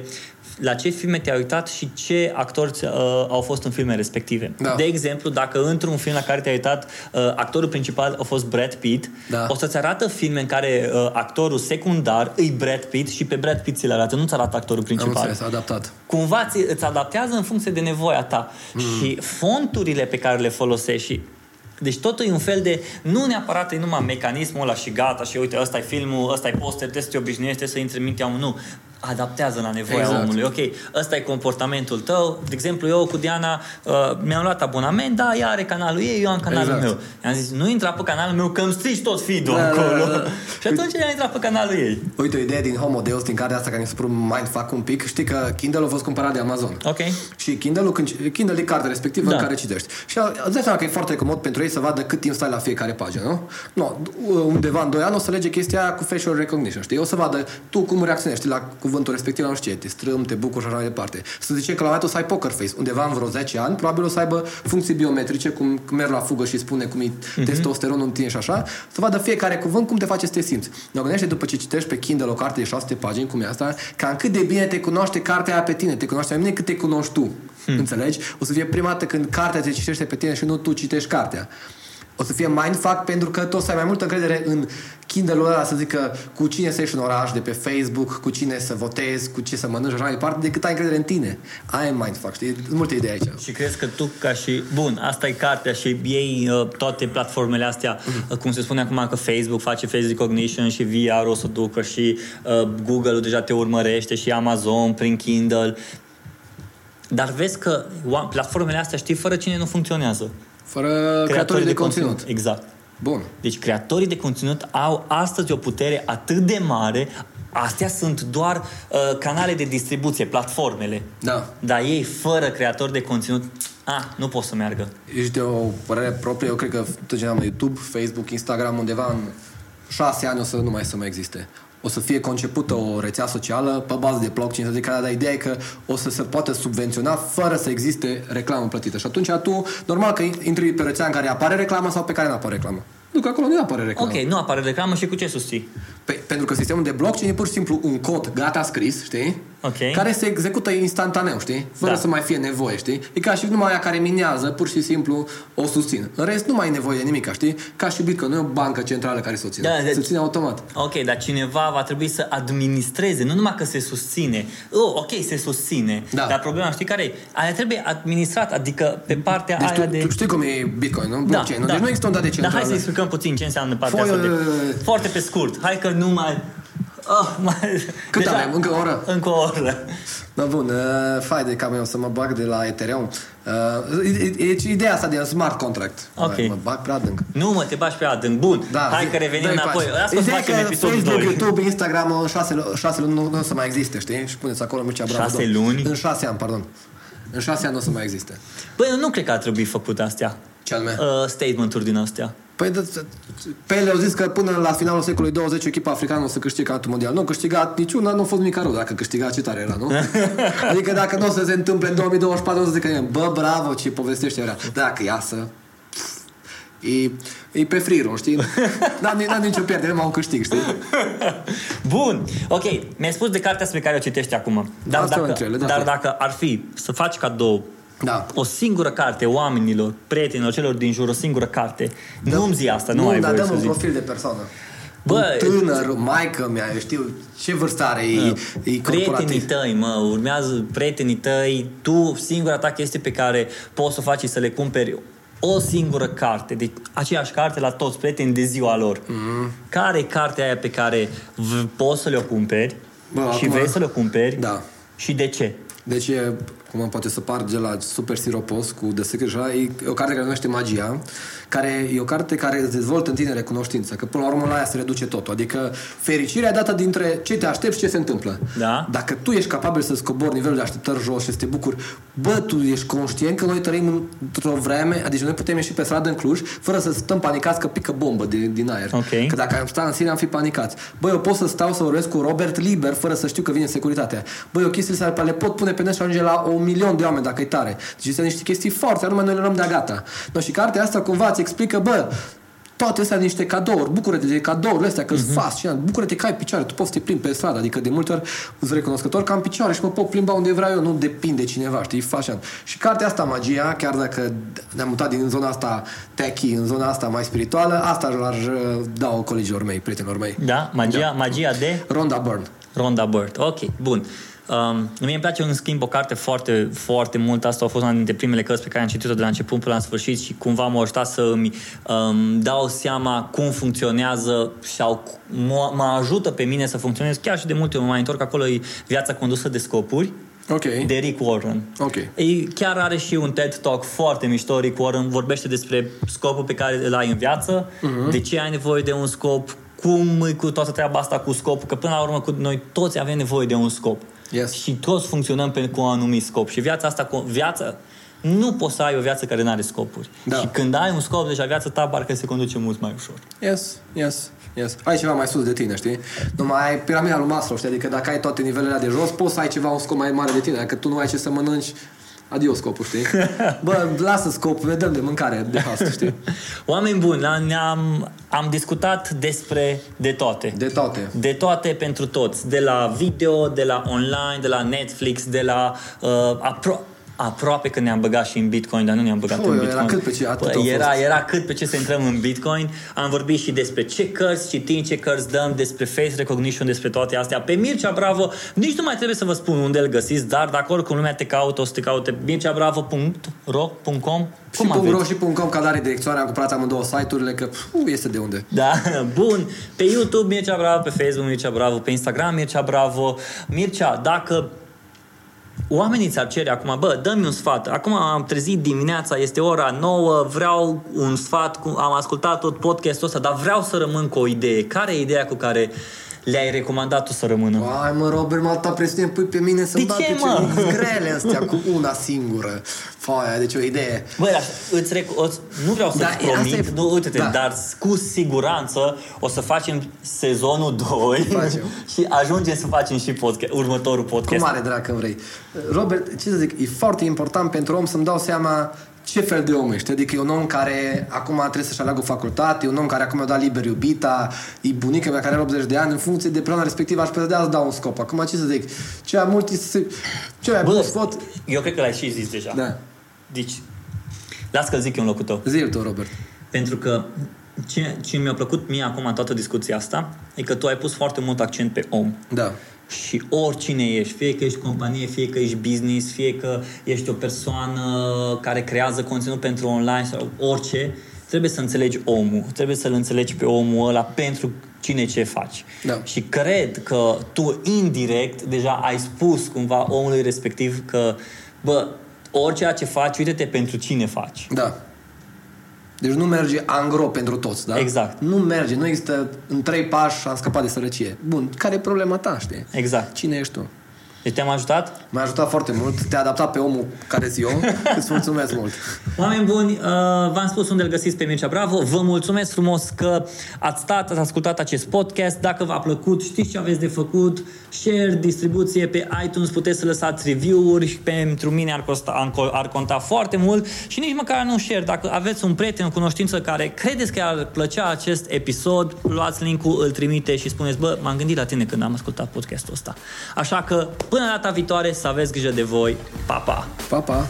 la ce filme te-ai uitat și ce actori uh, au fost în filme respective. Da. De exemplu, dacă într-un film la care te-ai uitat, uh, actorul principal a fost Brad Pitt, Da. o să-ți arată filme în care uh, actorul secundar îi Brad Pitt și pe Brad Pitt ți-l arată, nu-ți arată actorul Am principal. înțeles, adaptat. Cumva ți, îți adaptează în funcție de nevoia ta. Mm. Și fonturile pe care le folosești și deci totul e un fel de, nu neapărat e numai mecanismul ăla și gata și uite, ăsta e filmul, ăsta e poster, trebuie să te obișnuiești, trebuie să intri în mintea omului. Nu, adaptează la nevoia Exact. omului. Ok, ăsta e comportamentul tău. De exemplu, eu cu Diana uh, mi-am luat abonament, da, ea are canalul ei, eu am canalul Exact. meu. I-am zis, nu intra pe canalul meu că îmi strici tot feed-ul Da, da, acolo. da, da. <laughs> și atunci ea a intrat pe canalul ei. Uite, o idee din Homo Deus, din cartea asta care mi se părut mindfuck un pic. Știi că Kindle a fost cumpărat de Amazon. Ok. Și Kindle-ul, când, Kindle e cartea respectivă Da. în care citești. Și îți dai seama că e foarte comod pentru ei să vadă cât timp stai la fiecare pagină, nu? Nu, undeva în 2 ani o să lege chestia aia cu facial recognition, știi? O să vadă tu cum reacționezi știi, la cuvântul respectiv, nu știu ce, te strâm, te bucuri și așa mai departe. Să zice că la un moment dat o să ai poker face. Undeva în vreo 10 ani, probabil o să aibă funcții biometrice, cum merg la fugă și spune cum e testosteronul în tine și așa, să vadă fiecare cuvânt cum te face să te simți. Nu gândește după ce citești pe Kindle o carte de 600 pagini, cum e asta, cam cât de bine te cunoaște cartea aia pe tine, te cunoaște mai bine cât te cunoști tu. Hmm. Înțelegi? O să fie prima dată când cartea te citește pe tine și nu tu citești cartea. O să fie mindfuck pentru că tu o să ai mai multă încredere în Kindle-ul ăla să zică cu cine să ieși în oraș de pe Facebook, cu cine să votezi, cu ce să mănânci și așa mai departe, decât ai încredere în tine. Ai e mindfuck, știi? Sunt multe idei aici. Și crezi că tu ca și... Bun, asta e cartea și ei uh, toate platformele astea, uh, cum se spune acum că Facebook face face recognition și VR o să ducă și uh, Google-ul deja te urmărește și Amazon prin Kindle. Dar vezi că oa- platformele astea, știi, fără cine nu funcționează. Fără creatorii de, conținut. Exact. Bun. Deci creatorii de conținut au astăzi o putere atât de mare, astea sunt doar uh, canale de distribuție, platformele. Da. Dar ei, fără creatori de conținut, a, nu pot să meargă. Ești de o părere proprie, eu cred că tot ce am YouTube, Facebook, Instagram, undeva în șase ani o să nu mai să mai existe. O să fie concepută o rețea socială pe bază de blockchain, să zic, dar ideea e că o să se poată subvenționa fără să existe reclamă plătită. Și atunci tu, normal că intri pe rețea în care apare reclamă sau pe care nu apare reclamă. Nu, că acolo nu apare reclamă. Ok, nu apare reclamă și cu ce susții? Pe, pentru că sistemul de blockchain e pur și simplu un cod gata scris, știi? Ok. Care se execută instantaneu, știi? Fără Da. să mai fie nevoie, știi? E ca și numai aia care minează, pur și simplu o susțin. În rest, nu mai e nevoie de nimic, știi? Ca și Bitcoin, nu e o bancă centrală care să o ține. Da, se deci- ține automat. Ok, dar cineva va trebui să administreze, nu numai că se susține. Oh, ok, se susține. Da. Dar problema, știi care e? Aia trebuie administrat, adică pe partea Deci aia tu, de... tu știi cum e Bitcoin, nu? Blockchain, nu? Deci nu există un dat de Dar centrală. hai să explicăm puțin ce înseamnă partea Foi, asta de... uh, Foarte pe scurt. Hai că nu mai... Oh, mai... Cât avem? Încă o oră? Încă o oră. Da, bun, uh, fai de cam eu să mă bag de la Ethereum. Uh, e, e, ideea asta de smart contract. Ok. Mă bag prea adânc. Nu mă, te bași pe adânc. Bun, Da, hai zi- că revenim dă-i înapoi. pași. Asta o să Ideea facem că episodul Facebook, 2. YouTube, Instagram, în șase, lu- șase luni nu, nu o să mai existe, știi? Și puneți acolo Mircea Bravo. Șase două. luni? În șase ani, pardon. În șase ani nu o să mai existe. Băi, nu cred că ar trebui făcut astea. Ce anume? Uh, statement-uri din astea. Păi, de, pe ele au zis că până la finalul secolului 20 echipa africană o să câștige campionatul mondial. Nu a câștigat niciuna, nu a fost nimic rău dacă câștiga ce tare era, nu? <laughs> adică dacă nu o să se întâmple în 2024, o să zică, bă, bravo, ce povestește era. Dacă iasă, e, e pe free știi? <laughs> N-am, n-am nicio pierdere, numai un câștig, știi? <laughs> Bun, ok, mi-ai spus de cartea pe care o citești acum. Dar, Asta e dacă, între ele, da. dar dacă ar fi să faci cadou Da. o singură carte oamenilor, prietenilor, celor din jur, o singură carte, nu-mi zi asta, nu, nu ai dar voie dăm să un zici. profil de persoană. Bă, un tânăr, maică mea, eu știu ce vârstă are, e, e Prietenii corporativ. tăi, mă, urmează prietenii tăi, tu, singura ta chestie pe care poți să o faci e să le cumperi o singură carte, deci aceeași carte la toți prietenii de ziua lor. Mm. Care e cartea aia pe care v- poți să le-o cumperi Bă, și acum- vrei să le cumperi Da. și de ce? Deci e, cum poate să par de la Super Siropos cu The Secret și ăla, e o carte care numește Magia, care e o carte care îți dezvoltă în tine recunoștință, că până la urmă la aia se reduce totul. Adică fericirea e dată dintre ce te aștepți și ce se întâmplă. Da. Dacă tu ești capabil să scobori nivelul de așteptări jos și să te bucuri, bă, tu ești conștient că noi trăim într-o vreme, adică noi putem ieși pe stradă în Cluj fără să stăm panicați că pică bombă de, din aer. Ok. Că dacă am stat în Siria am fi panicați. Băi, eu pot să stau să vorbesc cu Robert liber fără să știu că vine securitatea. Băi, eu chestiile astea le pot pune pe net și ajunge la un milion de oameni dacă e tare. Deci sunt niște chestii forte, anume noi le luăm de gata. No, și cartea asta cumva îți explică, bă, toate astea niște cadouri, bucură-te de cadourile astea, că îți fascinant, bucură-te că ai picioare, tu poți să te plimbi pe stradă, adică de multe ori îți recunoscător că am picioare și mă pot plimba unde vreau eu, nu depinde de cineva, știi, e fascinant. Și cartea asta, magia, chiar dacă ne-am mutat din zona asta techy în zona asta mai spirituală, asta l-ar uh, da o colegilor mei, prietenilor mei. Da? Magia, magia de Rhonda Byrne. Rhonda Byrne. Ok, bun. Um, mie îmi place în schimb o carte foarte, foarte mult. Asta a fost una dintre primele cărți pe care am citit-o de la început până la sfârșit și cumva m-a ajutat să îmi um, dau seama cum funcționează sau mă, mă ajută pe mine să funcționez. Chiar și de multe ori mă mai întorc acolo, e viața condusă de scopuri. Ok. De Rick Warren. Ok. Ei chiar are și un TED Talk foarte mișto. Rick Warren vorbește despre scopul pe care îl ai în viață, Mhm. de ce ai nevoie de un scop, cum e cu toată treaba asta cu scopul, că până la urmă cu noi toți avem nevoie de un scop. Yes. Și toți funcționăm pe, cu un anumit scop. Și viața asta, cu, viața, nu poți să ai o viață care nu are scopuri. Da. Și când ai un scop, deja viața ta parcă se conduce mult mai ușor. Yes, yes, yes. Ai ceva mai sus de tine, știi? Numai ai piramida lui Maslow, știi? Adică dacă ai toate nivelele alea de jos, poți să ai ceva, un scop mai mare de tine. Dacă tu nu ai ce să mănânci, adio scopul, știi? <laughs> Bă, lasă scopul, ne dăm de mâncare, de asta, știi? Oameni buni, la- ne-am am discutat despre de toate. De toate. De toate pentru toți. De la video, de la online, de la Netflix, de la uh, apro- aproape că ne-am băgat și în Bitcoin, dar nu ne-am băgat Păi, în era Bitcoin. cât pe ce- atât au era, fost. era cât pe ce să intrăm în Bitcoin. Am vorbit și despre ce cărți citim, ce cărți dăm, despre face recognition, despre toate astea. Pe Mircea Bravo, nici nu mai trebuie să vă spun unde îl găsiți, dar dacă oricum lumea te caută, o să te caute mirceabravo.ro.com Și Cum aveți? .ro și .com, ca dare direcțioare, am cumpărat amândouă site-urile, că pf, este de unde. Da, <laughs> bun. Pe YouTube Mircea Bravo, pe Facebook Mircea Bravo, pe Instagram Mircea Bravo. Mircea, dacă oamenii ți-ar cere acum, bă, dă-mi un sfat. Acum am trezit dimineața, este ora 9, vreau un sfat, cu- am ascultat tot podcastul ăsta, dar vreau să rămân cu o idee. Care e ideea cu care le-ai recomandat tu să rămână? Ai mă, Robert, mă, atâta presiune pui pe mine să-mi De bag ce, pe mă? ce grele astea cu una singură. Foaia, deci o idee. Băi, dar îți rec- o, nu vreau să-ți Da, e- asta promit, e- nu, uite-te, da. dar cu siguranță o să facem sezonul 2 Facem. <laughs> și ajungem să facem și podcast, următorul Cu podcast. mare drag când vrei. Robert, ce să zic, e foarte important pentru om să-mi dau seama ce fel de om ești. Adică e un om care acum trebuie să-și aleagă o facultate, e un om care acum a dat liber iubita, e bunica mea care are 80 de ani, în funcție de perioada respectivă aș putea să dau un scop. Acum ce să zic, cea multi, ce mai bun Bă, sfat, eu cred că l-ai și zis deja. da, Deci, las că zic eu în locul tău. zi tu, Robert. Pentru că ce, ce mi-a plăcut mie acum în toată discuția asta e că tu ai pus foarte mult accent pe om. Da. Și oricine ești, fie că ești companie, fie că ești business, fie că ești o persoană care creează conținut pentru online sau orice, trebuie să înțelegi omul. Trebuie să-l înțelegi pe omul ăla pentru cine ce faci. Da. Și cred că tu indirect deja ai spus cumva omului respectiv că, bă, orice ce faci, uite-te pentru cine faci. Da. Deci nu merge angro pentru toți, da? Exact. Nu merge, nu există în trei pași am scăpat de sărăcie. Bun, care e problema ta, știi? Exact. Cine ești tu? Deci te-am ajutat? M-a ajutat foarte mult, te-a adaptat pe omul care zi eu, <laughs> îți mulțumesc mult. Oameni buni, uh, v-am spus unde îl găsiți pe Mircea Bravo. Vă mulțumesc frumos că ați stat, ați ascultat acest podcast. Dacă v-a plăcut, știți ce aveți de făcut. Share, distribuție pe iTunes, puteți să lăsați review-uri. Pentru mine ar, costa, ar conta foarte mult. Și nici măcar nu share. Dacă aveți un prieten, o cunoștință care credeți că ar plăcea acest episod, luați link-ul, îl trimite și spuneți, bă, m-am gândit la tine când am ascultat podcastul ăsta. Așa că, până data viitoare, să aveți grijă de voi. Pa, pa! Pa, pa!